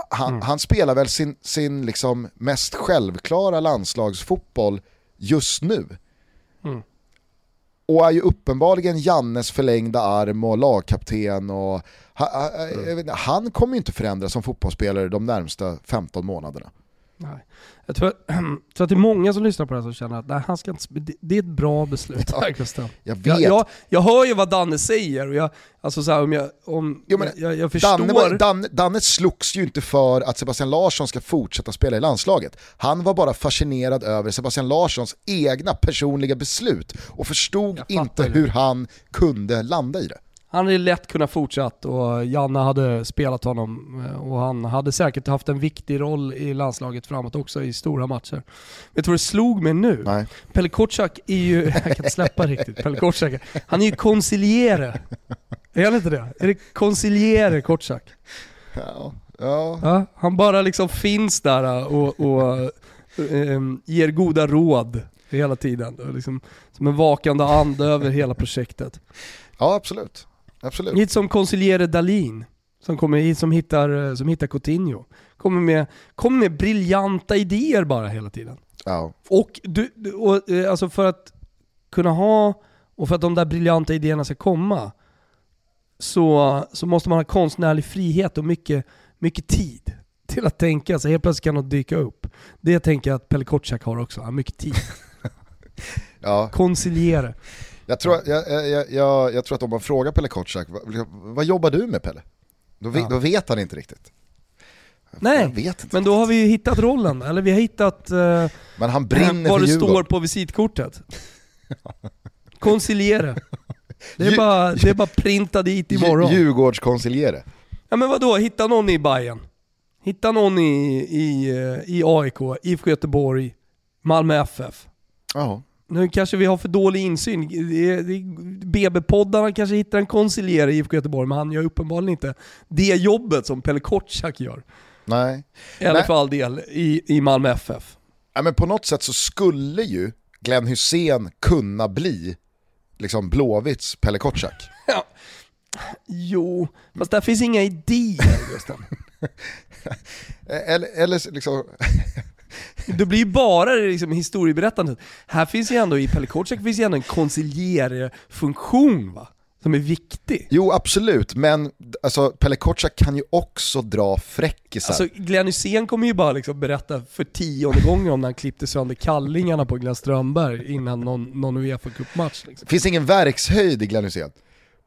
han, mm. han spelar väl sin, sin liksom mest självklara landslagsfotboll just nu. Mm och är ju uppenbarligen Jannes förlängda arm och lagkapten och han, mm. han kommer ju inte förändras som fotbollsspelare de närmsta 15 månaderna. Nej. Jag tror, tror, att det är många som lyssnar på det här som känner att nej, han ska inte, det är ett bra beslut. Ja, jag, vet. Jag, jag, jag, hör ju vad Danne säger och jag, alltså så här, om jag, om, jo, men, jag, jag förstår... Danne, Danne, Danne slogs ju inte för att Sebastian Larsson ska fortsätta spela i landslaget. Han var bara fascinerad över Sebastian Larssons egna personliga beslut och förstod inte hur han kunde landa i det. Han hade lätt kunnat fortsatt och Janne hade spelat honom eh, och han hade säkert haft en viktig roll i landslaget framåt också i stora matcher. Vet du vad det slog mig nu? Nej. Pelle Kotschack är ju, jag kan inte släppa riktigt, Pelle Kotschack, han är ju konsiliere. Är han inte det? Är det konsiliere Kotschack? Ja, ja. Ja, han bara liksom finns där och, och ähm, ger goda råd hela tiden. Liksom, som en vakande ande över hela projektet. ja absolut. Absolut. Lite som konsiliere Dalin, som kommer hit som hittar, som hittar Coutinho. Kommer med, kommer med briljanta idéer bara hela tiden. Ja. Och, du, och eh, alltså för att kunna ha, och för att de där briljanta idéerna ska komma, så, så måste man ha konstnärlig frihet och mycket, mycket tid till att tänka. Så helt plötsligt kan något dyka upp. Det tänker jag att Pelle Kotschack har också, han har mycket tid. Ja. Konsiliere. Jag, tror, jag, jag, jag, jag tror att om man frågar Pelle Kotschack, vad, vad jobbar du med Pelle? Då, vet- Ja. då vet han inte riktigt. Nej, men då har vi ju hittat rollen, eller vi har hittat eh, Men han brinner vad det står på visitkortet. Konsiliere. Det är, bara, det är bara printa dit imorgon. Dju- Djurgårdskonsiliere. Ja men vadå, hitta någon i Bayern. Hitta någon i, i, eh, i AIK, IFK Göteborg, Malmö FF. Ja. Nu kanske vi har för dålig insyn. BB-poddarna kanske hittar en konsilier i IFK Göteborg, men han gör uppenbarligen inte det jobbet som Pelle Kotschack gör. Nej. Eller Nej. för all del i, i Malmö FF. Ja, men på något sätt så skulle ju Glenn Hussein kunna bli liksom Blåvitts Pelle Kotschack. Ja. Jo, fast där finns inga idéer Gusten. Eller, eller liksom, Det blir ju bara liksom historieberättandet. Här finns ju ändå, i Pelle Kotschack finns ju ändå en konsilierfunktion va? Som är viktig. jo absolut, men alltså, Pelle Kotschack kan ju också dra fräckisar. Alltså Glenn Hysén kommer ju bara liksom berätta för tionde gången om när han klippte sönder kallingarna på Glenn Strömberg innan någon, någon Uefa Cup-match. Liksom. finns ingen verkshöjd i Glenn Hysén.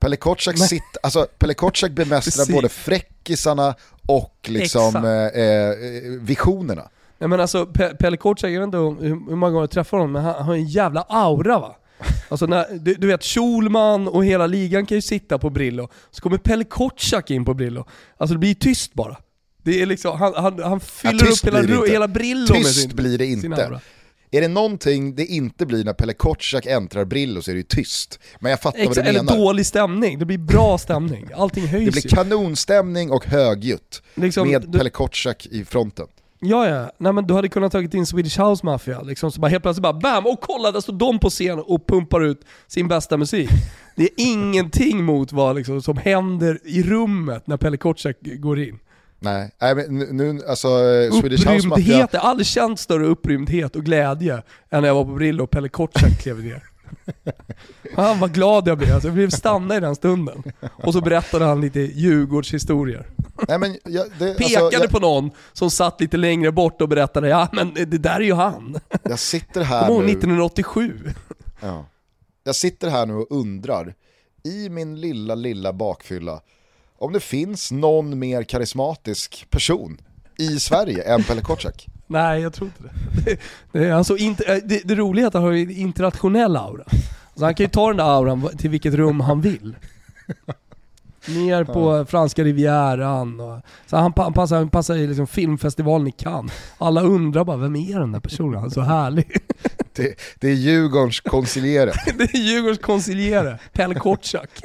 Pelle sitt, alltså, Pelle bemästrar både fräckisarna och liksom, eh, eh, visionerna. Nej men alltså Pe- Pelle Kotschack, jag vet inte hur, hur många gånger jag träffar honom, men han, han har en jävla aura va? Alltså när, du, du vet Schulman och hela ligan kan ju sitta på Brillo, så kommer Pelle Kotschack in på Brillo. Alltså det blir tyst bara. Det är liksom, han, han, han fyller tyst upp hela, hela Brillo med Tyst sin, blir det inte. Är det någonting det inte blir när Pelle Kotschack äntrar Brillo så är det ju tyst. Men jag fattar vad Exa, du eller menar. dålig stämning, det blir bra stämning. Allting höjs Det blir kanonstämning och högljutt Liksom, med du- Pelle Kotschack i fronten. Ja, ja. Nej, men du hade kunnat tagit in Swedish House Mafia, liksom, så bara helt plötsligt bara BAM! Och kolla, där står de på scen och pumpar ut sin bästa musik. Det är ingenting mot vad liksom, som händer i rummet när Pelle Kotschack går in. Nej, nej men nu, alltså Swedish House Mafia, Upprymdhet, jag har aldrig känt större upprymdhet och glädje än när jag var på Brillo och Pelle Kotschack klev ner. Han vad glad jag blev, alltså, jag blev stanna i den stunden. Och så berättade han lite Djurgårdshistorier. nej men jag, det, Pekade alltså, jag, på någon som satt lite längre bort och berättade ja men det där är ju han. jag sitter här nu, 1987? ja. jag sitter här nu och undrar, i min lilla, lilla bakfylla, om det finns någon mer karismatisk person i Sverige än Pelle Kotschack. Nej, jag tror inte det. Det, är alltså inte, det, det roliga är att han har en internationell aura. Så han kan ju ta den där auran till vilket rum han vill. Ner på franska rivieran och, så han, han passar, han passar i liksom filmfestivalen i Cannes. Alla undrar bara, vem är den där personen? Han är så härlig. Det, det är Djurgårdens konsiliere. Det är Djurgårdens konsiliere, Pelle Kotschack.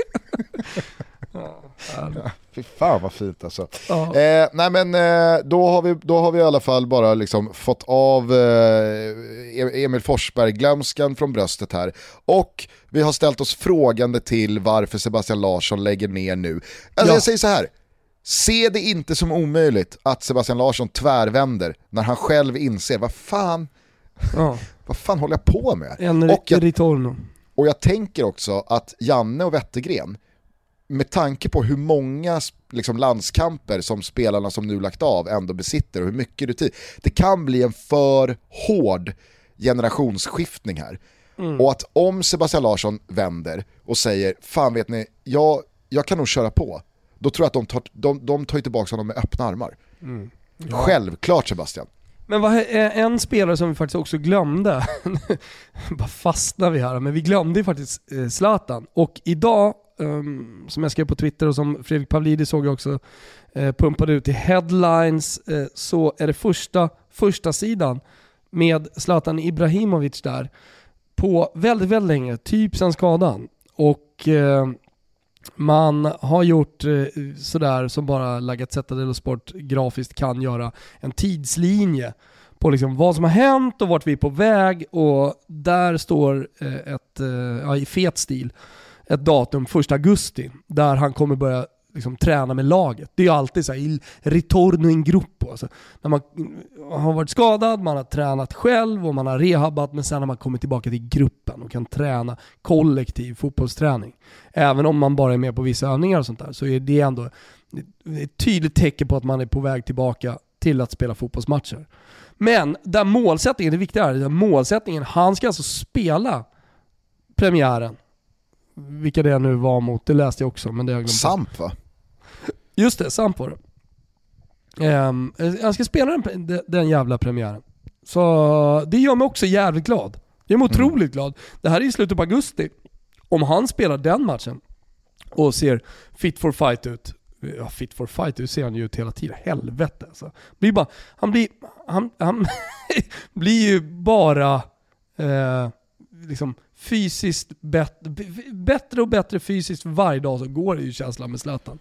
Ja. Fy fan vad fint alltså. Ja. Eh, nej men eh, då, har vi, då har vi i alla fall bara liksom fått av eh, Emil Forsberg-glömskan från bröstet här. Och vi har ställt oss frågande till varför Sebastian Larsson lägger ner nu. Alltså Ja. jag säger så här. Se det inte som omöjligt att Sebastian Larsson tvärvänder när han själv inser vad fan, Ja. vad fan håller jag på med? En Och jag och jag tänker också att Janne och Wettergren, med tanke på hur många liksom, landskamper som spelarna som nu lagt av ändå besitter och hur mycket rutin, det kan bli en för hård generationsskiftning här. Och att om Sebastian Larsson vänder och säger, fan vet ni, jag, jag kan nog köra på, då tror jag att de tar, de, de tar ju tillbaka honom med öppna armar. Självklart Sebastian. Men vad, eh, en spelare som vi faktiskt också glömde, bara fastnar vi här, men vi glömde ju faktiskt eh, Zlatan. Och idag um, som jag skrev på Twitter och som Fredrik Pavlidis såg jag också uh, pumpade ut i headlines, uh, så är det första, första sidan med Zlatan Ibrahimovic där på väldigt, väldigt länge, typ sen skadan. Och uh, man har gjort eh, sådär som bara La Gazzetta dello Sport grafiskt kan göra, en tidslinje på liksom vad som har hänt och vart vi är på väg och där står ett, ja, i fet stil ett datum, 1 augusti, där han kommer börja liksom, träna med laget. Det är alltid så här, il ritorno in gruppo. Alltså, när man eh, har varit skadad, man har tränat själv och man har rehabbat, men sen har man kommit tillbaka till gruppen och kan träna kollektiv fotbollsträning. Även om man bara är med på vissa övningar och sånt där, så är det ändå ett tydligt tecken på att man är på väg tillbaka till att spela fotbollsmatcher. Men där målsättningen, det viktiga är, där målsättningen, han ska alltså spela premiären vilka det nu var mot, det läste jag också men det har jag glömt. Samp va? Just det, Samp var det. Um, jag ska spela den, den jävla premiären. Så det gör mig också jävligt glad. Gör mig mm. otroligt glad. Det här är i slutet på augusti. Om han spelar den matchen och ser fit for fight ut, ja fit for fight, det ser han ju ut hela tiden. Helvete alltså. Blir bara, han blir, han, han blir ju bara eh, liksom fysiskt bättre, bättre och bättre fysiskt varje dag så går det ju känslan med Zlatan.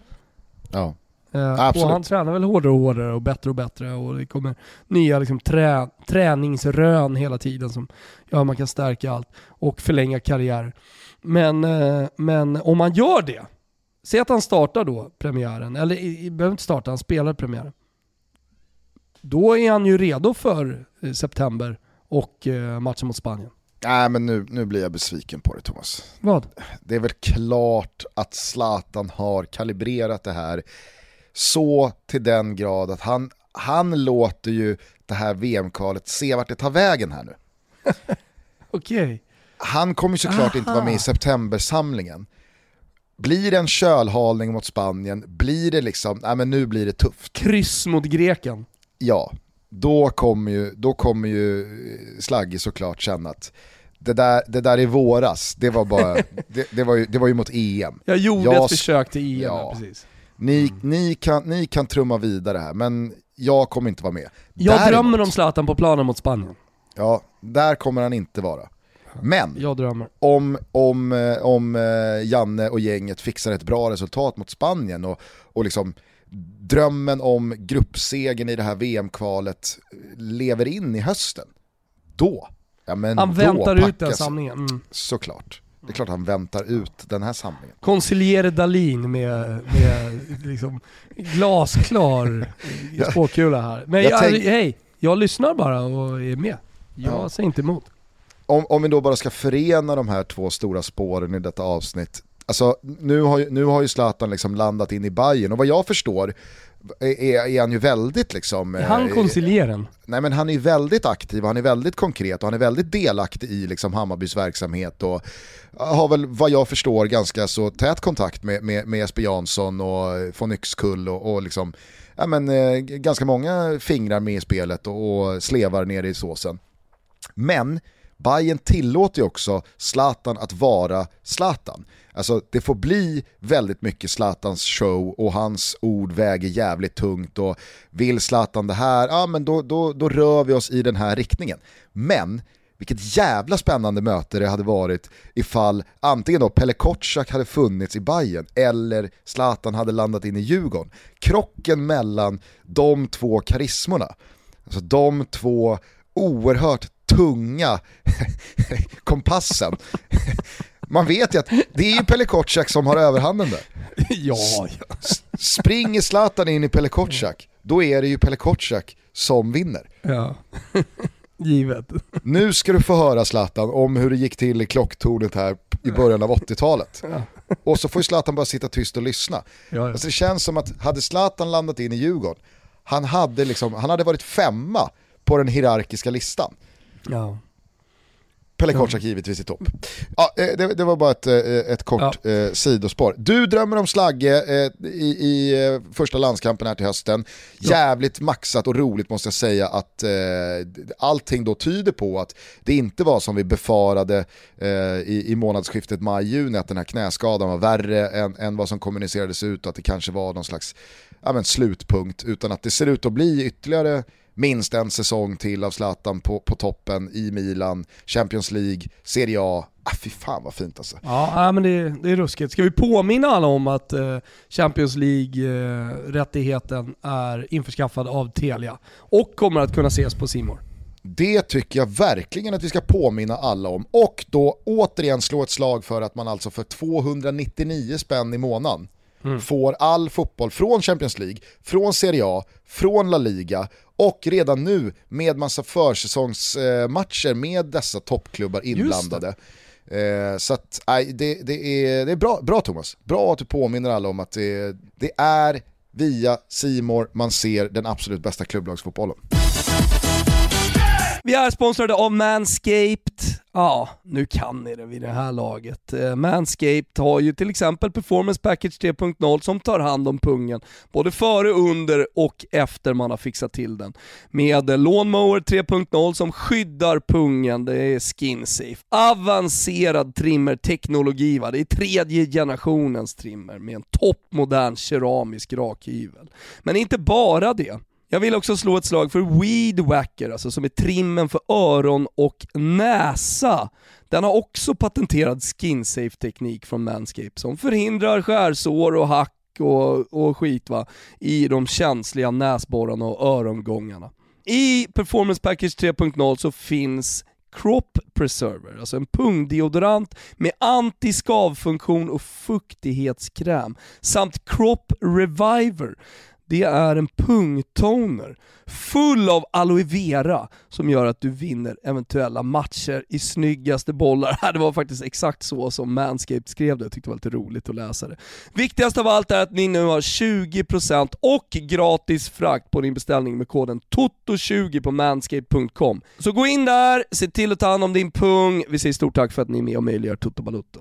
Ja. Eh, Absolut. Och han tränar väl hårdare och hårdare och bättre och bättre och det kommer nya liksom, trä, träningsrön hela tiden som gör att man kan stärka allt och förlänga karriär. Men, eh, men om man gör det, säg att han startar då premiären, eller i, behöver inte starta, han spelar premiären. Då är han ju redo för eh, september och eh, matchen mot Spanien. Nej men nu, nu blir jag besviken på det Thomas. Vad? Det är väl klart att Zlatan har kalibrerat det här så till den grad att han, han låter ju det här VM-kvalet se vart det tar vägen här nu. Okej. Okay. Han kommer såklart Aha. inte vara med i septembersamlingen. Blir det en kölhalning mot Spanien, blir det liksom, nej men nu blir det tufft. Kryss mot Greken. Ja, då kommer ju, då kommer ju Slagge såklart känna att det där, det där i våras, det var, bara, det, det, var ju, det var ju mot EM. Jag gjorde jag, ett försök till EM, ja, precis. Ni, mm. ni, kan, ni kan trumma vidare här, men jag kommer inte vara med. Jag Däremot, drömmer om Zlatan på planen mot Spanien. Ja, där kommer han inte vara. Men om, om, eh, om eh, Janne och gänget fixar ett bra resultat mot Spanien och, och liksom drömmen om gruppsegen i det här VM-kvalet lever in i hösten, då Ja, men han väntar ut den samlingen. Mm. Såklart. Det är klart han väntar ut den här samlingen. Conciliere Dalin med, med liksom glasklar spåkula här. Men jag, jag tänk... hej, jag lyssnar bara och är med. Jag ja. säger inte emot. Om, om vi då bara ska förena de här två stora spåren i detta avsnitt. Alltså nu har ju, nu har ju Zlatan liksom landat in i Bayern och vad jag förstår är, är han ju väldigt liksom... Är han koncilieren? Eh, nej men han är väldigt aktiv, han är väldigt konkret och han är väldigt delaktig i liksom Hammarbys verksamhet och har väl vad jag förstår ganska så tät kontakt med, med, med Jesper Jansson och von Yxkull och, och liksom, ja men eh, ganska många fingrar med i spelet och, och slevar ner i såsen. Men Bayern tillåter ju också Zlatan att vara Zlatan. Alltså det får bli väldigt mycket Zlatans show och hans ord väger jävligt tungt och vill Zlatan det här, ja men då, då, då rör vi oss i den här riktningen. Men vilket jävla spännande möte det hade varit ifall antingen då Pelle Kotschak hade funnits i Bayern eller Zlatan hade landat in i Djurgården. Krocken mellan de två karismorna, alltså de två oerhört tunga kompassen. Man vet ju att det är ju Pelle Kotschack som har överhanden där. ja, ja. Springer Zlatan in i Pelle Kotschack, då är det ju Pelle Kotschack som vinner. Ja, givet. Nu ska du få höra Zlatan om hur det gick till i klocktornet här i början av 80-talet. Ja. Och så får ju Zlatan bara sitta tyst och lyssna. Ja, ja. Alltså det känns som att hade Zlatan landat in i Djurgården, han hade, liksom, han hade varit femma på den hierarkiska listan. Ja. Pelle Kotschack givetvis i topp. Ja, eh, det, det, var bara ett, eh, ett kort ja. eh, sidospår. Du drömmer om Slagge eh, i, i första landskampen här till hösten. Jävligt maxat och roligt måste jag säga att eh, allting då tyder på att det inte var som vi befarade eh, i, i månadsskiftet maj-juni, att den här knäskadan var värre än, än vad som kommunicerades ut och att det kanske var någon slags ja, men, slutpunkt, utan att det ser ut att bli ytterligare minst en säsong till av Zlatan på, på toppen i Milan, Champions League, Serie A. Ah, fy fan vad fint alltså. Ja, men det, det är ruskigt. Ska vi påminna alla om att eh, Champions League-rättigheten eh, är införskaffad av Telia och kommer att kunna ses på Simor. Det tycker jag verkligen att vi ska påminna alla om. Och då återigen slå ett slag för att man alltså för 299 spänn i månaden mm. får all fotboll från Champions League, från Serie A, från La Liga och redan nu med massa försäsongsmatcher med dessa toppklubbar inblandade. Eh, så att, nej, det, det, är, det är bra, bra Thomas, bra att du påminner alla om att det, det är via Simor man ser den absolut bästa klubblagsfotbollen. Vi är sponsrade av Manscaped. Ja, nu kan ni det vid det här laget. Eh, Manscaped har ju till exempel Performance Package 3.0 som tar hand om pungen, både före, under och efter man har fixat till den. Med Lawnmower 3.0 som skyddar pungen, det är skin safe. Avancerad trimmer-teknologi, va? det är tredje generationens trimmer med en toppmodern keramisk rakhyvel. Men inte bara det. Jag vill också slå ett slag för Weed Wacker, alltså som är trimmen för öron och näsa. Den har också patenterad skin-safe teknik från Manscaped som förhindrar skärsår och hack och, och skit va, i de känsliga näsborrarna och örongångarna. I Performance Package 3.0 så finns Crop Preserver, alltså en pungdeodorant med antiskavfunktion och fuktighetskräm, samt Crop Reviver det är en pungtoner full av aloe vera som gör att du vinner eventuella matcher i snyggaste bollar. Det var faktiskt exakt så som Manscaped skrev det, jag tyckte det var lite roligt att läsa det. Viktigast av allt är att ni nu har 20% och gratis frakt på din beställning med koden TOTO20 på manscaped.com. Så gå in där, se till att ta hand om din pung. Vi säger stort tack för att ni är med och möjliggör Toto Balutto.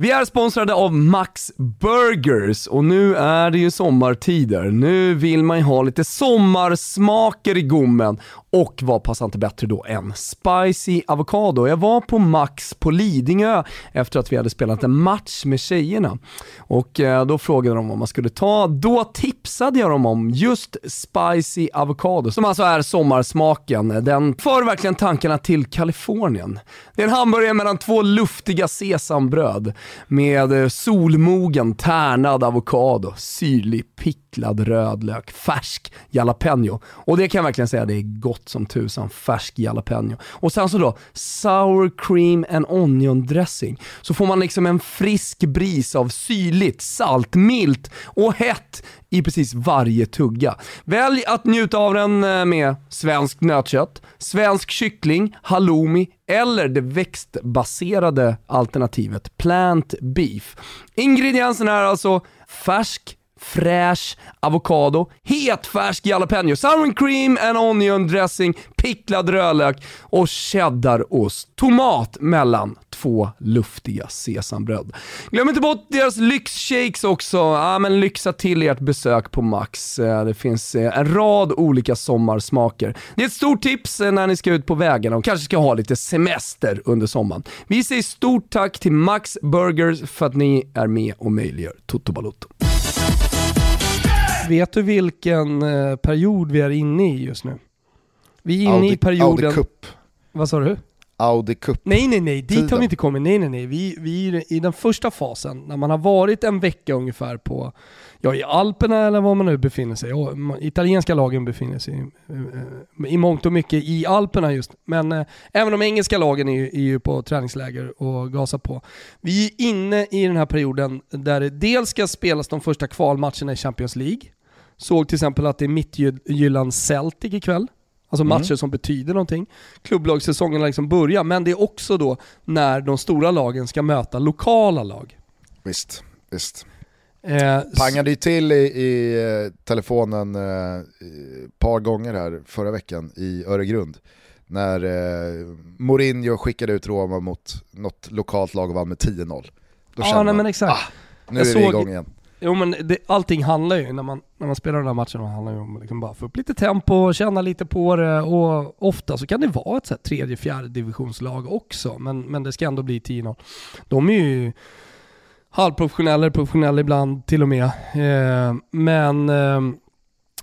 Vi är sponsrade av Max Burgers och nu är det ju sommartider. Nu vill man ju ha lite sommarsmaker i gommen och vad passar inte bättre då än spicy avokado? Jag var på Max på Lidingö efter att vi hade spelat en match med tjejerna och eh, då frågade de vad man skulle ta. Då tipsade jag dem om just spicy avokado som alltså är sommarsmaken. Den för verkligen tankarna till Kalifornien. Det är en hamburgare mellan två luftiga sesambröd med eh, solmogen tärnad avokado, syrlig picklad rödlök, färsk jalapeno. Och det kan jag verkligen säga, det är gott som tusan, färsk jalapeno. Och sen så då, sour cream and onion dressing. Så får man liksom en frisk bris av syrligt, salt, milt och hett i precis varje tugga. Välj att njuta av den eh, med svenskt nötkött, svensk kyckling, halloumi eller det växtbaserade alternativet plant beef. Ingredienserna är alltså färsk fräsch avokado, hetfärsk jalapeno, sour cream and onion dressing, picklad rödlök och cheddarost. Tomat mellan två luftiga sesambröd. Glöm inte bort deras lyxshakes också. Ja, men lyxa till ert besök på Max. Eh, det finns eh, en rad olika sommarsmaker. Det är ett stort tips eh, när ni ska ut på vägarna och kanske ska ha lite semester under sommaren. Vi säger stort tack till Max Burgers för att ni är med och möjliggör Toto Balotto. Vet du vilken eh, period vi är inne i just nu? Vi är inne Audi, i perioden... Audi Cup. Vad sa du? Audi Cup. Nej nej nej, dit har vi inte kommit. Nej nej nej. Vi, vi är i den första fasen, när man har varit en vecka ungefär på, ja i Alperna eller var man nu befinner sig. Ja, italienska lagen befinner sig i, i mångt och mycket i Alperna just. Men eh, även de engelska lagen är är ju på träningsläger och gasar på. Vi är inne i den här perioden där det dels ska spelas de första kvalmatcherna i Champions League. Såg till exempel att det är Midtjylland Celtic ikväll. Alltså mm. matcher mm. som betyder någonting. Klubblagssäsongen liksom börjar, men det är också då när de stora lagen ska möta lokala lag. Visst, visst. Eh, Pangade ju till i, i eh, telefonen ett eh, par gånger här förra veckan i Öregrund när eh, Mourinho skickade ut Roma mot något lokalt lag och vann med 10-0. Då Ja, kände nej man, men exakt. ah, nu Jag är vi såg- igång igen. Jo men det, allting handlar ju, när man, när man spelar den här matchen, handlar ju om att liksom bara få upp lite tempo, känna lite på det och ofta så kan det vara ett så här tredje, fjärde divisionslag också, men, men det ska ändå bli 10-0. De är ju halvprofessionella, professionella ibland till och med. Eh, men eh,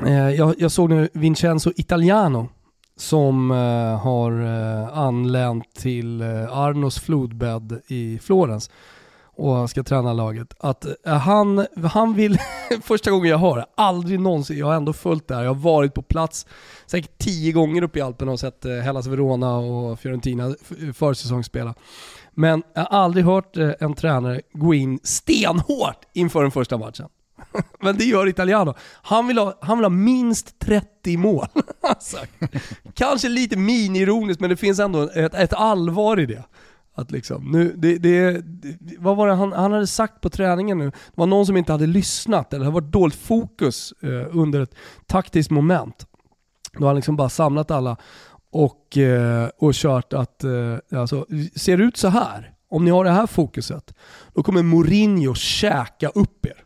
eh, jag, jag såg nu Vincenzo Italiano som eh, har eh, anlänt till eh, Arnos flodbädd i Florens och ska träna laget. Att eh, han, han vill, första gången jag hör det, aldrig någonsin, jag har ändå följt det här, jag har varit på plats säkert tio gånger uppe i Alperna och sett eh, Hellas Verona och Fiorentina eh, försäsongsspela. Men jag har aldrig hört en tränare gå in stenhårt inför den första matchen. Men det gör Italiano. Han vill ha, han vill ha minst 30 mål. Alltså. Kanske lite mini-ironiskt men det finns ändå ett, ett allvar i det. Att liksom, nu, det, det, vad var det han, han hade sagt på träningen nu? Det var någon som inte hade lyssnat eller det var dåligt fokus eh, under ett taktiskt moment. Då har han liksom bara samlat alla och, eh, och kört att, eh, alltså, ser det ut så här, om ni har det här fokuset, då kommer Mourinho käka upp er.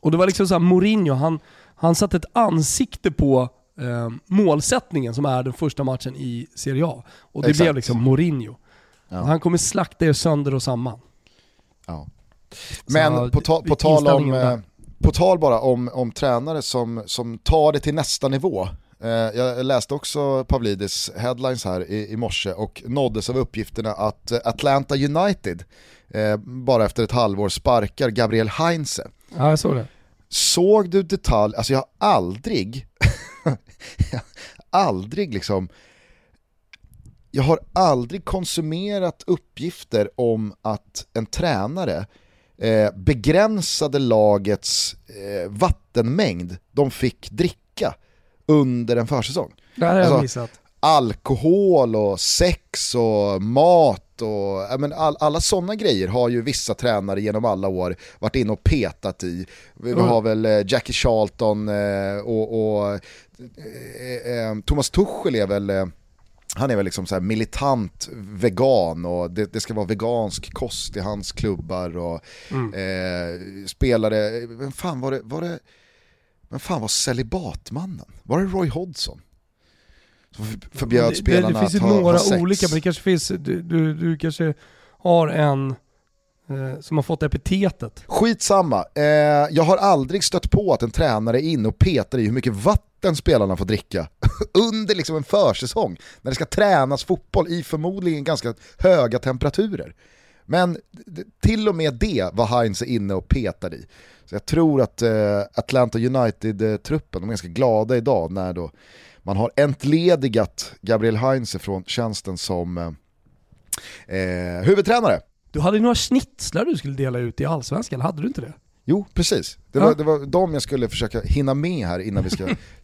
Och det var liksom så här, Mourinho, han, han satte ett ansikte på eh, målsättningen som är den första matchen i Serie A. Och det Exakt. blev liksom Mourinho. Ja. Han kommer slakta er sönder och samman. Ja. Men Så, på, ta, på tal om, där. eh, på tal bara om, om tränare som, som tar det till nästa nivå. Eh, jag läste också Pavlidis headlines här i, i morse och nåddes av uppgifterna att eh, Atlanta United eh, bara efter ett halvår sparkar Gabriel Heinze. Ja, jag såg det. Såg du detalj, alltså jag har aldrig, jag har aldrig liksom, jag har aldrig konsumerat uppgifter om att en tränare eh, begränsade lagets eh, vattenmängd de fick dricka under en försäsong. Det har jag Alltså, missat. Alkohol och sex och mat och men all, alla sådana grejer har ju vissa tränare genom alla år varit inne och petat i. Vi, Mm. har väl eh, Jackie Charlton eh, och, och eh, Thomas Tuchel är väl han är väl liksom så här militant vegan och det, det ska vara vegansk kost i hans klubbar och Mm. eh, spelare, vem fan var det, var det, vem fan var celibatmannen? Var det Roy Hodgson? Som för- förbjöd det, spelarna det finns ju att ha, några ha sex. olika, men det kanske finns, du, du, du kanske har en eh, som har fått epitetet. Skitsamma, eh, jag har aldrig stött på att en tränare är inne och petar i hur mycket vatten spelarna får dricka under liksom en försäsong när det ska tränas fotboll i förmodligen ganska höga temperaturer. Men till och med det var Heinz inne och petade i. Så jag tror att eh, Atlanta United-truppen, de är ganska glada idag när då man har entledigat Gabriel Heinze från tjänsten som eh, eh huvudtränare. Du hade några schnitzlar du skulle dela ut i Allsvenskan, hade du inte det? Jo, precis. Det Ja. var, det var de jag skulle försöka hinna med här innan vi ska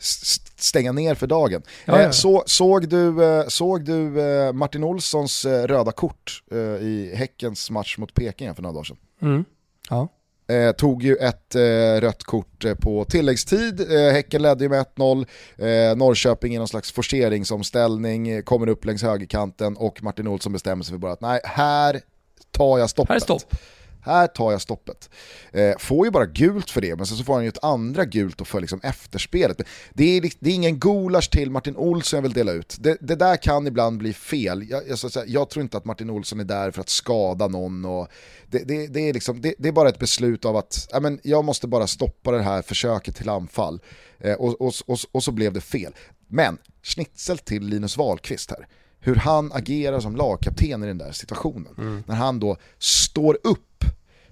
stänga ner för dagen. Ja, ja. Eh, så, såg du, eh, såg du eh, Martin Olssons röda kort i Häckens match mot Peking för några dagar sedan? Mm. Ja. Eh, tog ju ett eh, rött kort eh, på tilläggstid, eh, Häcken ledde ju med 1-0, eh, Norrköping i någon slags forceringsomställning, kommer upp längs högerkanten och Martin Olsson bestämmer sig för bara att nej, här tar jag stoppet. Här är stopp. Här tar jag stoppet. Eh, får ju bara gult för det, men sen så får han ju ett andra gult då för liksom efterspelet. Det är, det är ingen gulasch till Martin Olsson jag vill dela ut. Det, det där kan ibland bli fel. Jag, jag, säga, jag tror inte att Martin Olsson är där för att skada någon. Och det, det, är liksom, det, är bara ett beslut av att ja, men jag måste bara stoppa det här försöket till anfall. Eh, och, och, och, och så blev det fel. Men schnitzel till Linus Wahlqvist här hur han agerar som lagkapten i den där situationen. När han då står upp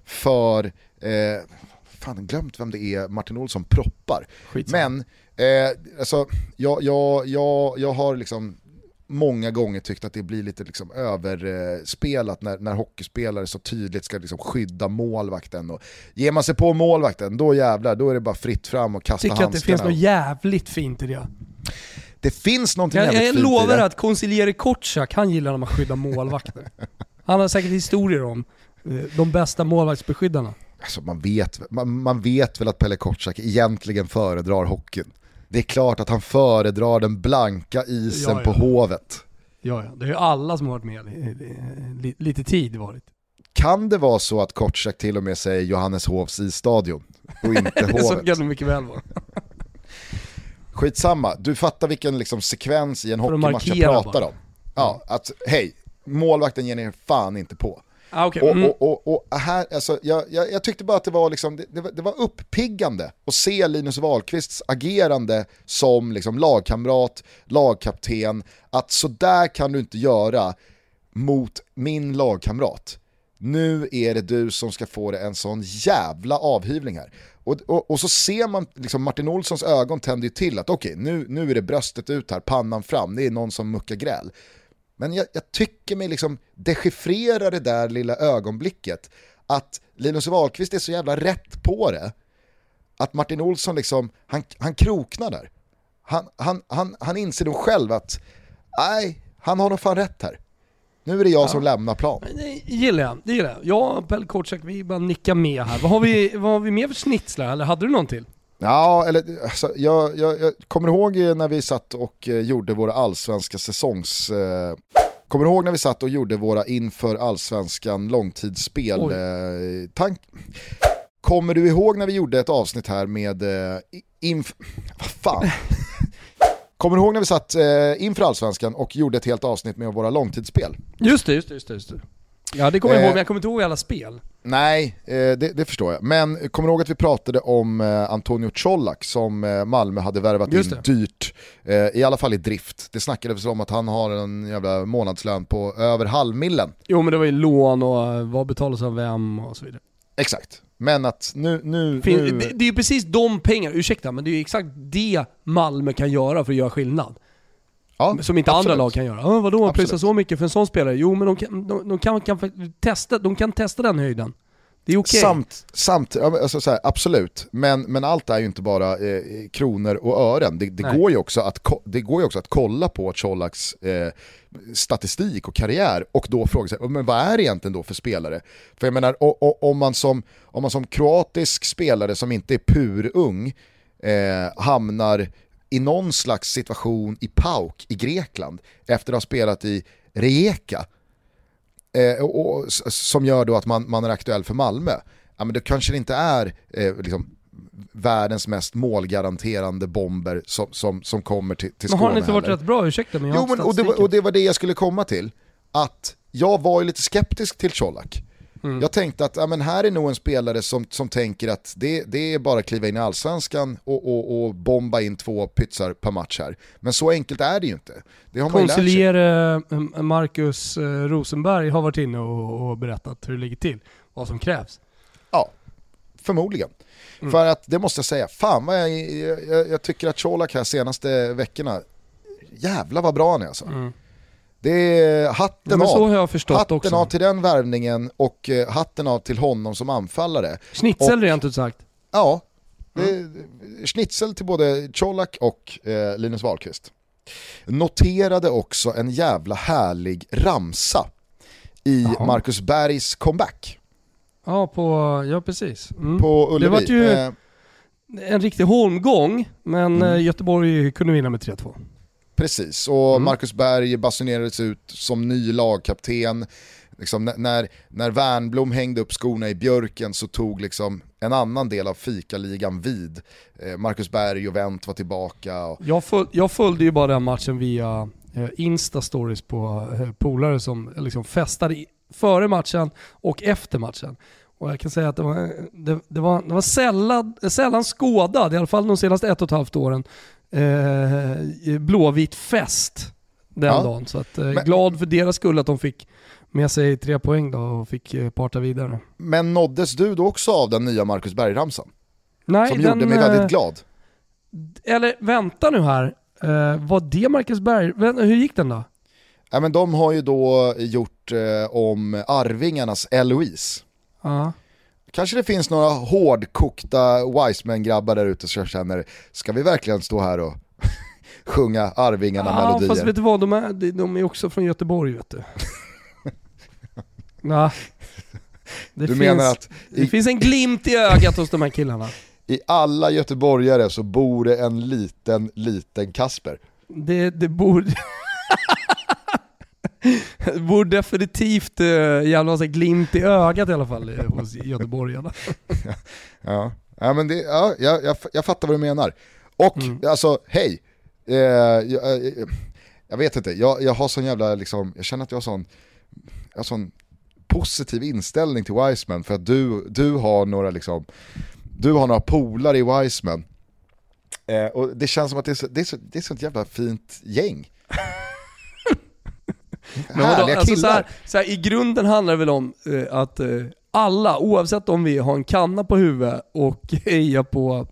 för, eh, fan jag glömt vem det är Martin Olsson proppar. Skitsamma. Men, eh, alltså, jag, jag, jag, jag har liksom många gånger tyckt att det blir lite liksom överspelat när, när hockeyspelare så tydligt ska liksom skydda målvakten. Och ger man sig på målvakten, då jävlar, då är det bara fritt fram och kasta Tycker att det handskarna. finns något jävligt fint i det. det finns någonting Jag, jävligt jag fint i lovar det. att konsigliere Kotschack, han gillar när man skyddar målvakter. Han har säkert historier om de bästa målvaktsbeskyddarna. Alltså man, vet, man, man vet väl att Pelle Kotschack egentligen föredrar hockeyn. Det är klart att han föredrar den blanka isen Ja, ja. på Hovet. Ja, ja. Det har ju alla som har varit med lite tid varit. Kan det vara så att Kotschak till och med säger Johanneshovs isstadion och inte Hovet? så kan det mycket väl vara. Skitsamma, du fattar vilken liksom sekvens i en hockeymatch jag pratar bara. om. Ja, att hej, målvakten ger ner fan inte på. Ah, okay. mm. och, och, och, och, här, alltså, jag, jag, jag, tyckte bara att det var, liksom, det, det, var, det var uppiggande att se Linus Wahlqvists agerande som liksom, lagkamrat, lagkapten, att så där kan du inte göra mot min lagkamrat. Nu är det du som ska få det en sån jävla avhyvling här. Och, och, och, så ser man, liksom Martin Olssons ögon tänder ju till att okej, okay, nu, nu är det bröstet ut här, pannan fram, det är någon som muckar gräl. Men jag, jag tycker mig liksom dechiffrera det där lilla ögonblicket, att Linus Wahlqvist är så jävla rätt på det, att Martin Olsson liksom, han, han kroknar där. Han, han, han, han inser nog själv att, nej, han har nog fan rätt här. Nu är det jag ja. som lämnar plan. Det gillar jag, det gillar jag. Jag och Pelle Kortsak, vi bara nickar med här. Vad har vi, vad har vi mer för snitslar, eller hade du någon till? Ja, eller alltså, jag, jag, jag, kommer ihåg när vi satt och eh, gjorde våra allsvenska säsongs... Eh, kommer ihåg när vi satt och gjorde våra inför allsvenskan långtidsspel? Eh, tank... Kommer du ihåg när vi gjorde ett avsnitt här med eh, inf... Vad fan? Kommer du ihåg när vi satt eh, inför allsvenskan och gjorde ett helt avsnitt med våra långtidsspel? Just det, just det, just det. Just det. Ja det kommer jag ihåg, men jag kommer inte ihåg alla spel. Nej, eh, det, det, förstår jag. Men kommer du ihåg att vi pratade om eh, Antonio Colak som eh, Malmö hade värvat in dyrt, i alla fall i drift. Det snackades om att han har en jävla månadslön på över halvmillen. Jo men det var ju lån och vad betalas av vem och så vidare. Exakt. Men att nu... nu, fin, nu... Det, det är ju precis de pengarna, ursäkta, men det är ju exakt det Malmö kan göra för att göra skillnad. Ja, som inte absolut. andra lag kan göra. Oh, vadå, man pröjsar så mycket för en sån spelare? Jo men de kan, de, de kan, kan, testa, de kan testa den höjden. Det är okej. Okay. Samt, samt alltså så här, absolut, men, men allt är ju inte bara eh, kronor och ören. Det, det går ju också att, det går ju också att kolla på Colaks eh, statistik och karriär och då fråga sig, men vad är det egentligen då för spelare? För jag menar, och, och, om, man som, om man som kroatisk spelare som inte är purung eh, hamnar i någon slags situation i PAOK i Grekland efter att ha spelat i Rijeka eh, och, och, som gör då att man, man är aktuell för Malmö, ja, men det kanske inte är eh, liksom, världens mest målgaranterande bomber som, som, som kommer till, till Skåne Men har han inte varit rätt bra? Ursäkta men jag jo, men, och, det var, och det var det jag skulle komma till. Att jag var ju lite skeptisk till Colak. Mm. Jag tänkte att ja, men här är nog en spelare som, som tänker att det, det är bara att kliva in i allsvenskan och, och, och bomba in två pytsar per match här. Men så enkelt är det ju inte. Det har Konsilier Marcus eh, Rosenberg har varit inne och, och berättat hur det ligger till, vad som krävs. Ja, förmodligen. Mm. För att det måste jag säga, fan vad jag, jag, jag tycker att Colak här senaste veckorna, jävla vad bra han är alltså. Mm. Det är hatten ja, av. hatten också. av till den värvningen och uh, hatten av till honom som anfallare. Schnitzel och, rent ut sagt. Ja, mm. schnitzel till både Colak och uh, Linus Wahlqvist. Noterade också en jävla härlig ramsa i Aha. Marcus Bergs comeback. Ja, på, ja precis. Mm. På Ullevi. Det var ju eh. en riktig holmgång, men mm. Göteborg kunde vinna med 3-2. Precis, och mm. Marcus Berg basunerades ut som ny lagkapten. Liksom, när, när Wernblom hängde upp skorna i björken så tog liksom en annan del av fikaligan vid. Eh, Marcus Berg och Wendt var tillbaka. Och... Jag, föl jag följde ju bara den matchen via eh, Insta-stories på eh, polare som liksom festade före matchen och efter matchen. Och jag kan säga att det var, det, det var, det var sällan, sällan skådad, i alla fall de senaste ett och ett halvt åren, eh, blåvit fest den ja. dagen. Så att, eh, men, glad för deras skull att de fick med sig tre poäng då och fick eh, parta vidare. Men nåddes du då också av den nya Marcus Berg-ramsan? Nej, Som den, gjorde mig väldigt eh, glad. Eller vänta nu här, eh, var det Marcus Berg? Hur gick den då? Ja, men de har ju då gjort eh, om Arvingarnas Eloise. Ja. Kanske det finns några hårdkokta Wiseman-grabbar där ute som känner, ska vi verkligen stå här och sjunga Arvingarna-melodier? Ja, fast vet du vad, de är, de är också från Göteborg vet du. nah. Det, du finns, att i, det finns en glimt i ögat hos de här killarna. I alla göteborgare så bor det en liten, liten Kasper. Det, det bor... Borde definitivt uh, jävla massa glimt i ögat i alla fall eh, hos göteborgarna. ja. Ja, men det, ja, jag, jag, jag fattar vad du menar. Och mm. alltså, hej, eh, jag, jag, jag, vet inte, jag, jag har sån jävla, liksom, jag känner att jag har sån, jag har sån positiv inställning till Wiseman för att du, du har några liksom, du har några polare i Wiseman. Eh, och det känns som att det är, så, det är, så, det är sånt jävla fint gäng. Men Härliga alltså, killar. Så här, så här, I grunden handlar det väl om eh, att eh, alla, oavsett om vi har en kanna på huvudet och hejar på,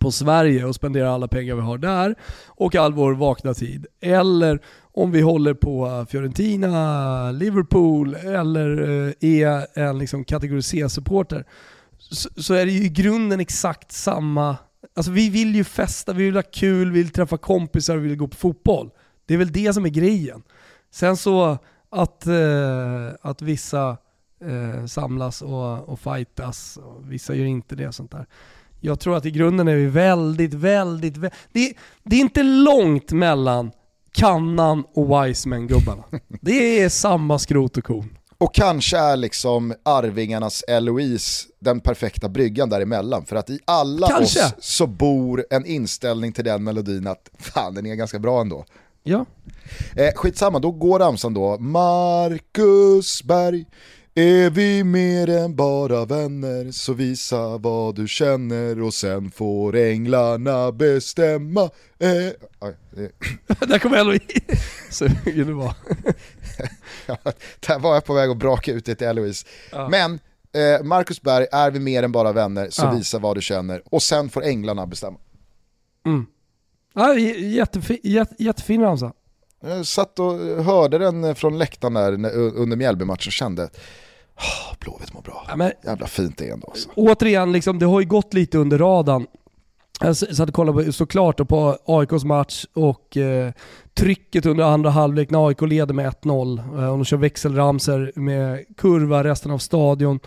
på Sverige och spenderar alla pengar vi har där och all vår vakna tid. Eller om vi håller på Fiorentina, Liverpool eller eh, är en liksom kategori C-supporter. Så, så, är det ju i grunden exakt samma, alltså vi vill ju festa, vi vill ha kul, vi vill träffa kompisar, vi vill gå på fotboll. Det är väl det som är grejen. Sen så att, eh, att vissa eh, samlas och, och fightas. Och vissa gör inte det. sånt där. Jag tror att i grunden är vi väldigt, väldigt... väldigt det, det är inte långt mellan Kannan och Wiseman-gubbarna. Det är samma skrot och korn. Och kanske är liksom Arvingarnas Eloise den perfekta bryggan däremellan. För att i alla kanske. oss så bor en inställning till den melodin att fan den är ganska bra ändå. Ja. Eh, skitsamma, då går ramsan då. Marcus Berg är vi mer än bara vänner så visa vad du känner och sen får änglarna bestämma. Eh, aj, eh. Där kommer Eloise. Sugen du var. där var jag på väg att braka ut det till Eloise. Ja. Men eh, Marcus Berg, är vi mer än bara vänner så ja. visa vad du känner och sen får änglarna bestämma. Mm. Ja, jättefin, jätte, jättefin ramsa. Jag satt och hörde den från läktaren där under Mjällby-matchen och kände Oh, Blåvitt mår bra. Ja, men, Jävla fint det är ändå. Alltså. Återigen, liksom, det har ju gått lite under radarn. Jag satt och kollade på, såklart på AIKs match och eh, trycket under andra halvlek när AIK leder med 1-0 eh, och de kör växelramser med kurva resten av stadion.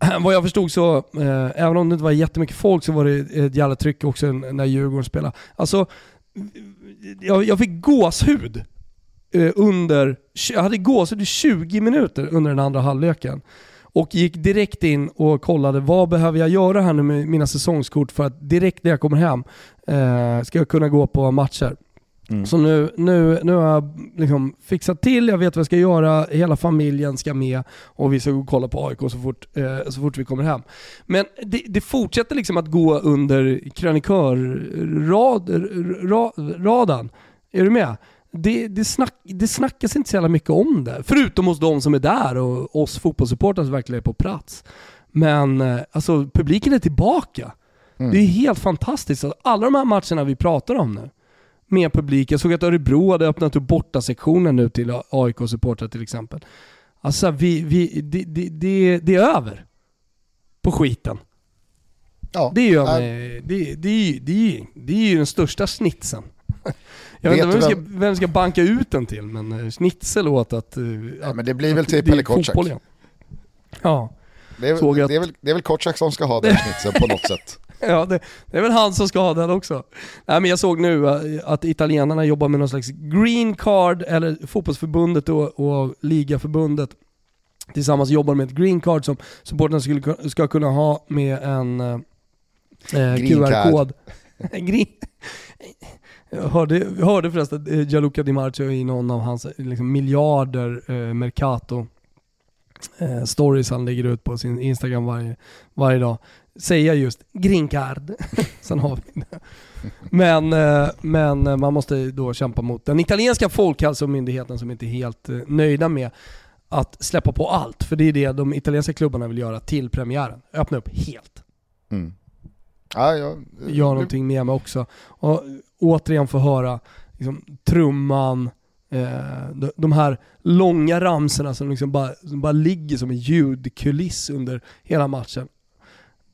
Vad jag förstod så, eh, även om det inte var jättemycket folk så var det ett jävla tryck också när Djurgården spelade. Alltså, jag, jag fick gåshud eh, under, jag hade gåshud i 20 minuter under den andra halvleken. Och gick direkt in och kollade vad behöver jag göra här nu med mina säsongskort för att direkt när jag kommer hem eh, ska jag kunna gå på matcher. Mm. Så nu, nu, nu har jag liksom fixat till, jag vet vad jag ska göra, hela familjen ska med och vi ska gå och kolla på AIK så fort, eh, så fort vi kommer hem. Men det, det fortsätter liksom att gå under krönikörradan. Är du med? det, det, snack, det snackas inte så jävla mycket om det. Förutom hos de som är där och oss fotbollssupportrar som verkligen är på plats. Men eh, alltså publiken är tillbaka. Mm. Det är helt fantastiskt. Alla de här matcherna vi pratar om nu med publik. Jag såg att Örebro hade öppnat upp bortasektionen nu till AIK-supportrar till exempel. Alltså vi, vi, det, det, det, det är över på skiten. Ja, det, gör mig, det, det, det, det är ju den största snitsen. Jag vet inte vem, vem, ska, vem ska banka ut den till, men uh, Schnitzel åt att... Uh, ja, men det blir väl till Pelle Kotschack. Ja. Det är, att... det, är väl, det är väl Kotschack som ska ha den schnitzeln på något sätt. Ja, det, det, är väl han som ska ha den också. Nej, men jag såg nu uh, att italienarna jobbar med någon slags green card, eller fotbollsförbundet och, och ligaförbundet tillsammans jobbar med ett green card som supportrarna skulle, ska kunna ha med en uh, QR-kod. Jag hörde, jag hörde förresten eh, Gianluca Di Marcio i någon av hans liksom, miljarder eh, Mercato eh, stories han lägger ut på sin Instagram varje, varje dag säga just green card. Sen har vi det. Men, eh, men man måste då kämpa mot den italienska folkhälsomyndigheten som inte är helt eh, nöjda med att släppa på allt. För det är det de italienska klubbarna vill göra till premiären. Öppna upp helt. Mm. Ja, ja, Gör någonting med mig också. Och återigen få höra liksom, trumman, eh, de, de här långa ramserna som, liksom bara, som bara ligger som en ljudkuliss under hela matchen.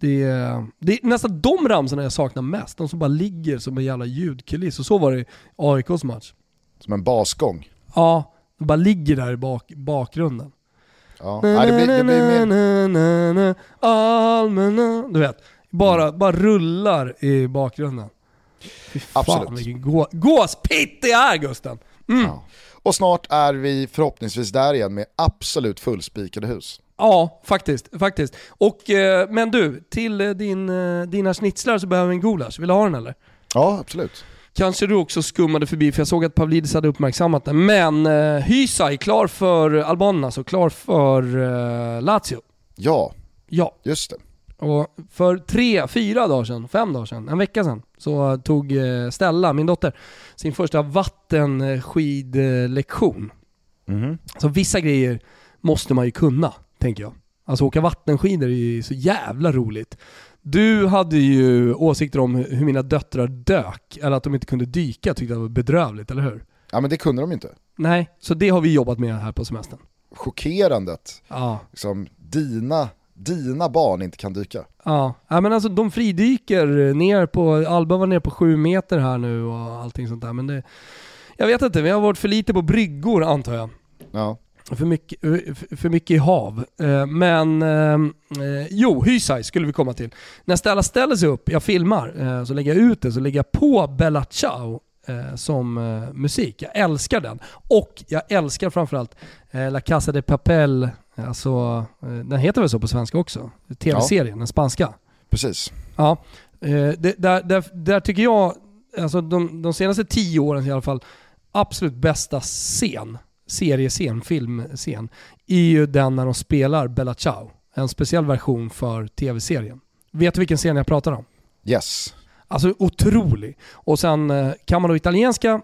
Det är, det är nästan de ramsorna jag saknar mest, de som bara ligger som en jävla ljudkuliss. Och så var det i AIKs match. Som en basgång? Ja, de bara ligger där i bak, bakgrunden. Ja, Nej, det blir, det blir mer... Allmänna, du vet. Bara, bara rullar i bakgrunden. Fy fan Absolut. vilken gå, gåspitt det är Gusten! Mm. Ja. Och snart är vi förhoppningsvis där igen med absolut fullspikade hus. Ja, faktiskt. faktiskt. Och, eh, men du, till eh, din, eh, dina schnitzlar så behöver vi en gulasch. Vill du ha den eller? Ja, absolut. Kanske du också skummade förbi, för jag såg att Pavlidis hade uppmärksammat det. Men eh, Hysaj, klar för albanerna, så klar för eh, Lazio. Ja, Ja, just det. och för tre, fyra dagar sedan, fem dagar sedan, en vecka sedan, så tog eh, Stella, min dotter, sin första vattenskidlektion. Mhm. Så vissa grejer måste man ju kunna, tänker jag. Alltså åka vattenskidor är ju så jävla roligt. Du hade ju åsikter om hur mina döttrar dök, eller att de inte kunde dyka, tyckte jag var bedrövligt, eller hur? Ja men det kunde de inte. Nej, så det har vi jobbat med här på semestern. Chockerandet. Ja. Liksom, dina, dina barn inte kan dyka. Ja, ja men alltså de fridyker ner på, Alba var ner på sju meter här nu och allting sånt där men det, jag vet inte, vi har varit för lite på bryggor antar jag. Ja. För mycket, för- för mycket i hav. Eh, Men, eh, eh, jo, Hysaj skulle vi komma till. När Stella ställer sig upp, jag filmar, eh, så lägger jag ut det, så lägger jag på Bella Ciao eh, som eh, musik. Jag älskar den. Och jag älskar framförallt eh, La Casa de Papel, alltså, eh, den heter väl så på svenska också? Tv-serien, den spanska. Precis. Ja, eh, det, där, där, där tycker jag, alltså de, de senaste tio åren i alla fall, absolut bästa scen, seriescen, filmscen, är ju den när de spelar Bella Ciao. En speciell version för tv-serien. Vet du vilken scen jag pratar om? Yes. Alltså otrolig. Och sen eh, kan man då italienska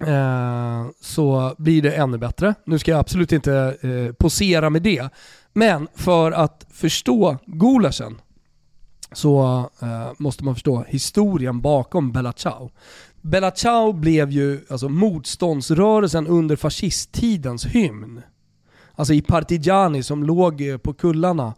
eh, så blir det ännu bättre. Nu ska jag absolut inte eh, posera med det. Men för att förstå gulaschen så eh, måste man förstå historien bakom Bella Ciao. Bella Ciao blev ju alltså, motståndsrörelsen under fascisttidens hymn. Alltså i Partigiani som låg eh, på kullarna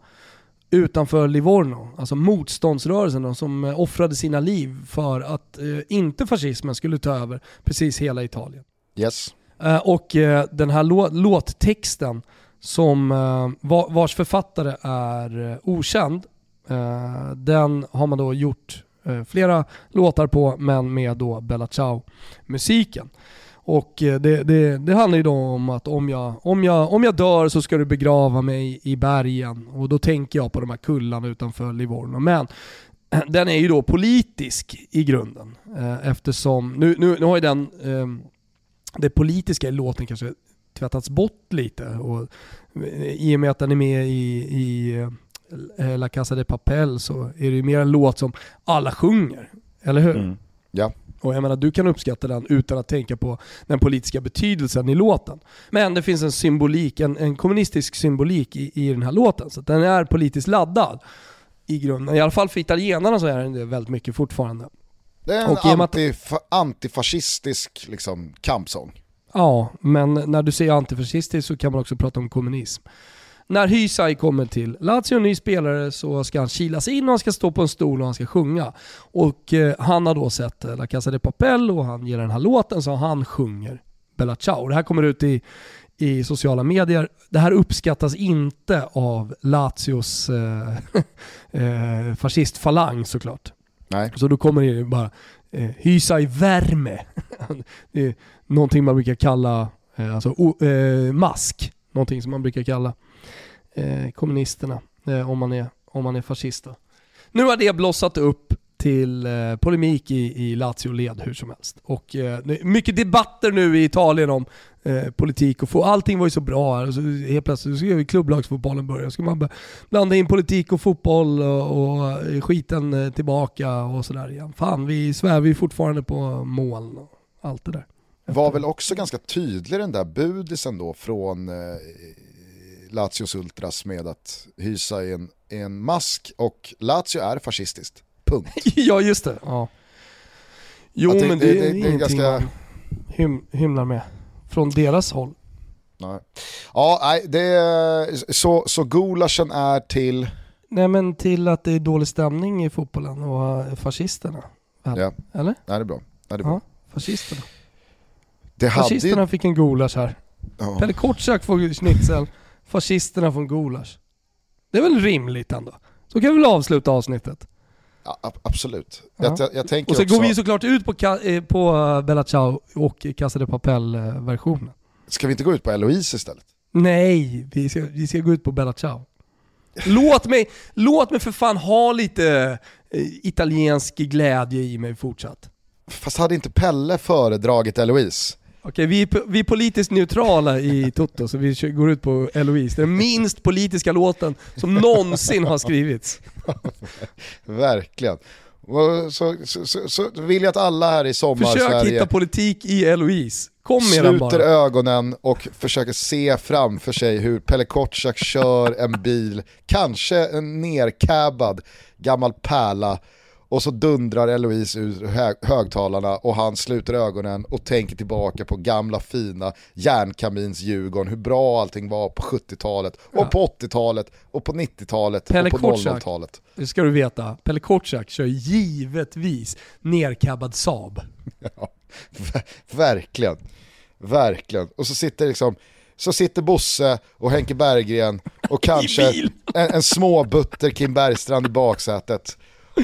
utanför Livorno. Alltså motståndsrörelsen de som eh, offrade sina liv för att eh, inte fascismen skulle ta över precis hela Italien. Yes. Eh, och eh, den här lå- låttexten som eh, va- vars författare är okänd, den har man då gjort Eh, flera låtar på men med då Bella Ciao-musiken. Och eh, det, det, det handlar ju då om att om jag, om, jag, om jag dör så ska du begrava mig i bergen och då tänker jag på de här kullarna utanför Livorno. Men den är ju då politisk i grunden eh, eftersom, nu, nu, nu har ju den ehm, det politiska i låten kanske tvättats bort lite och i och med att den är med i, i La Casa de Papel så är det ju mer en låt som alla sjunger. Eller hur? Mm. Ja. Och jag menar, du kan uppskatta den utan att tänka på den politiska betydelsen i låten. Men det finns en symbolik, en, en kommunistisk symbolik i, i den här låten. Så den är politiskt laddad i grunden. I alla fall för italienarna så är den det väldigt mycket fortfarande. Det är en Och i och med att- antif- antifascistisk liksom, kampsång. Ja, men när du säger antifascistisk så kan man också prata om kommunism. När Hysaj kommer till Lazio, ny spelare, så ska han kilas in och han ska stå på en stol och han ska sjunga. Och eh, han har då sett eh, La Casa de Papel och han ger den här låten så han sjunger Bella Ciao. Det här kommer ut i, i sociala medier. Det här uppskattas inte av Lazios eh, eh, fascistfalang såklart. Nej. Så då kommer det bara eh, hysa i värme. det är någonting man brukar kalla eh, alltså, o, eh, mask. Någonting som man brukar kalla eh, kommunisterna eh, om, man är, om man är fascist. då. Nu har det blossat upp till eh, polemik i, i Lazio-led hur som helst. Och eh, mycket debatter nu i Italien om eh, politik och få, allting var ju så bra här så helt plötsligt så vi klubblagsfotbollen börja. Ska man blanda in politik och fotboll och, och eh, skiten eh, tillbaka och sådär igen. Fan, vi svävar ju fortfarande på moln och allt det där. Var väl också ganska tydlig den där budisen då från Lazios Ultras med att hysa i en, i en mask och Lazio är fascistiskt. Punkt. ja, just det. Ja. Jo, det- men det- det, det- är det är ingenting ganska- man hym, hymlar med. Från deras håll. Nej. Ja, nej, det är, så, så gulaschen är till, Nej men till att det är dålig stämning i fotbollen och eh, fascisterna. Väl? Ja. Eller? nej det är bra. Nej, det, är bra. Ja, fascisterna. det hade Fascisterna fick en gulasch här. ja, Pelle Kortsak får schnitzel, fascisterna får en gulasch. Det är väl rimligt ändå? Så kan vi väl avsluta avsnittet. ja, ab- absolut. Ja. Jag, jag, tänker Och sen också, går vi såklart ut på, eh, på eh, Bella Ciao och Casa de Papel-versionen. Ska vi inte gå ut på Eloise istället? Nej, vi ska, vi ska gå ut på Bella Ciao. Låt mig, låt mig för fan ha lite eh, italiensk glädje i mig fortsatt. Fast hade inte Pelle föredragit Eloise? Okej, vi, är, vi är politiskt neutrala i Toto, så vi går ut på Eloise. Den minst politiska låten som någonsin har skrivits. Verkligen. Så, så, så, så, vill jag att alla här i sommar Försök Sverige hitta politik i Eloise. Kom med den sluter bara. ögonen och försöker se framför sig hur Pelle Kotschack kör en bil, kanske en nercabbad gammal pärla och så dundrar Eloise ur hö högtalarna och han sluter ögonen och tänker tillbaka på gamla fina järnkamins Djurgården, hur bra allting var på 70-talet och Ja. på 80-talet och på 90-talet Pelle och på Kotschack. 00-talet. Det ska du veta. Pelle Kotschack kör givetvis nercabbad Saab. Ja, ver- verkligen. Verkligen. Och så sitter liksom så sitter Bosse och Henke Berggren och kanske en, en småbutter Kim Bergstrand i baksätet.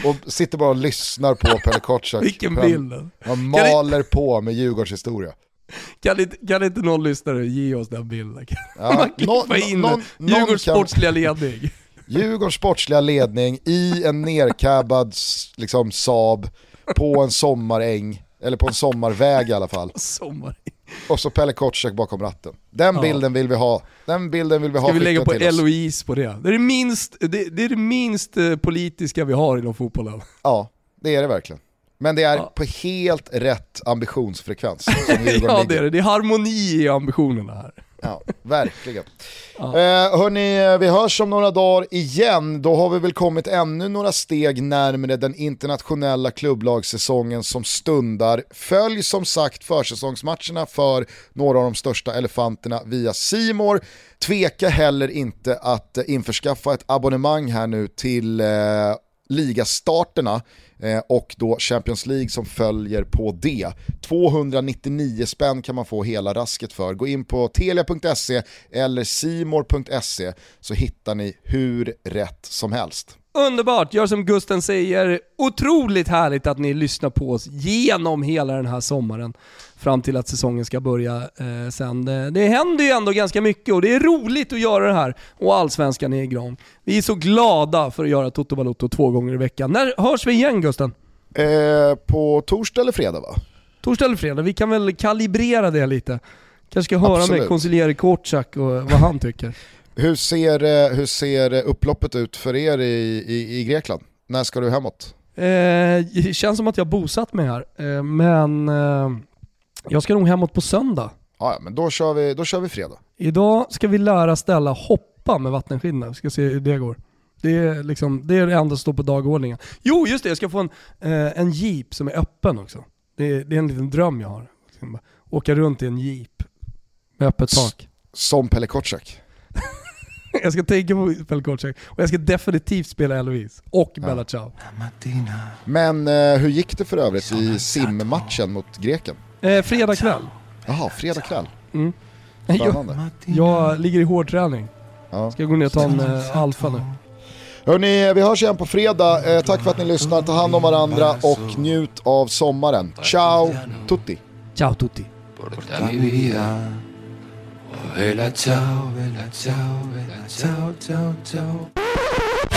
Och sitter bara och lyssnar på Pelle Kotschack. Vilken bild. Han maler på med Djurgårds historia. Kan inte, kan inte någon lyssnare ge oss den bilden? Ja, man in någon, någon Djurgårds sportsliga ledning? Djurgårds sportsliga ledning i en nercabbad s- liksom, Saab på en sommaräng, eller på en sommarväg i alla fall. Sommar. Och så Pelle Kotschack bakom ratten. Den Ja. bilden vill vi ha. Den bilden vill vi ha Ska vi lägga på. Eloise på det? Det är det minst, det, det, är det minst eh, politiska vi har inom fotbollen. Ja, det är det verkligen. Men det är Ja. på helt rätt ambitionsfrekvens ja det är det. Det är harmoni i ambitionerna här. Ja, verkligen. Ja. Eh, hörni, vi hörs om några dagar igen. Då har vi väl kommit ännu några steg närmare den internationella klubblagssäsongen som stundar. Följ som sagt försäsongsmatcherna för några av de största elefanterna via Simor. Tveka heller inte att eh, införskaffa ett abonnemang här nu till eh, ligastarterna eh, och då Champions League som följer på det. 299 spänn kan man få hela rasket för. Gå in på telia.se eller simor.se så hittar ni hur rätt som helst. Underbart, gör som Gusten säger. Otroligt härligt att ni lyssnar på oss genom hela den här sommaren. Fram till att säsongen ska börja eh, sen. Det, det händer ju ändå ganska mycket och det är roligt att göra det här. Och allsvenskan är igång. Vi är så glada för att göra Toto Balotto två gånger i veckan. När hörs vi igen Gusten? Eh, på torsdag eller fredag va? Torsdag eller fredag? Vi kan väl kalibrera det lite. Kanske ska höra Absolut. med konsiljere Kortsak och vad han tycker. Hur ser, eh, hur ser upploppet ut för er i, i, i Grekland? När ska du hemåt? Eh, det känns som att jag bosatt mig här, eh, men eh, jag ska nog hemåt på söndag. Ja, ja, men då kör, vi, då kör vi fredag. Idag ska vi lära Stella hoppa med vattenskidorna. Vi ska se hur det går. Det är, liksom, det är det enda som står på dagordningen. Jo, just det. Jag ska få en, eh, en jeep som är öppen också. Det är, det är en liten dröm jag har. Jag bara Åka runt i en jeep med öppet tak. Som Pelle Kotschack. Jag ska tänka på Pelle Kortsak och jag ska definitivt spela Eloise och Bella Ciao. Men eh, hur gick det för övrigt i simmatchen mot greken? Eh, fredag kväll. Jaha, fredag kväll. Mm. Jag, Spännande. jag ligger i hårdträning. Ja. Ska jag gå ner och ta en eh, alfa nu. Hörni, vi hörs igen på fredag. Eh, tack för att ni lyssnar, ta hand om varandra och njut av sommaren. Ciao tutti! Ciao tutti. Bella ciao, bella ciao, bella ciao, ciao, ciao.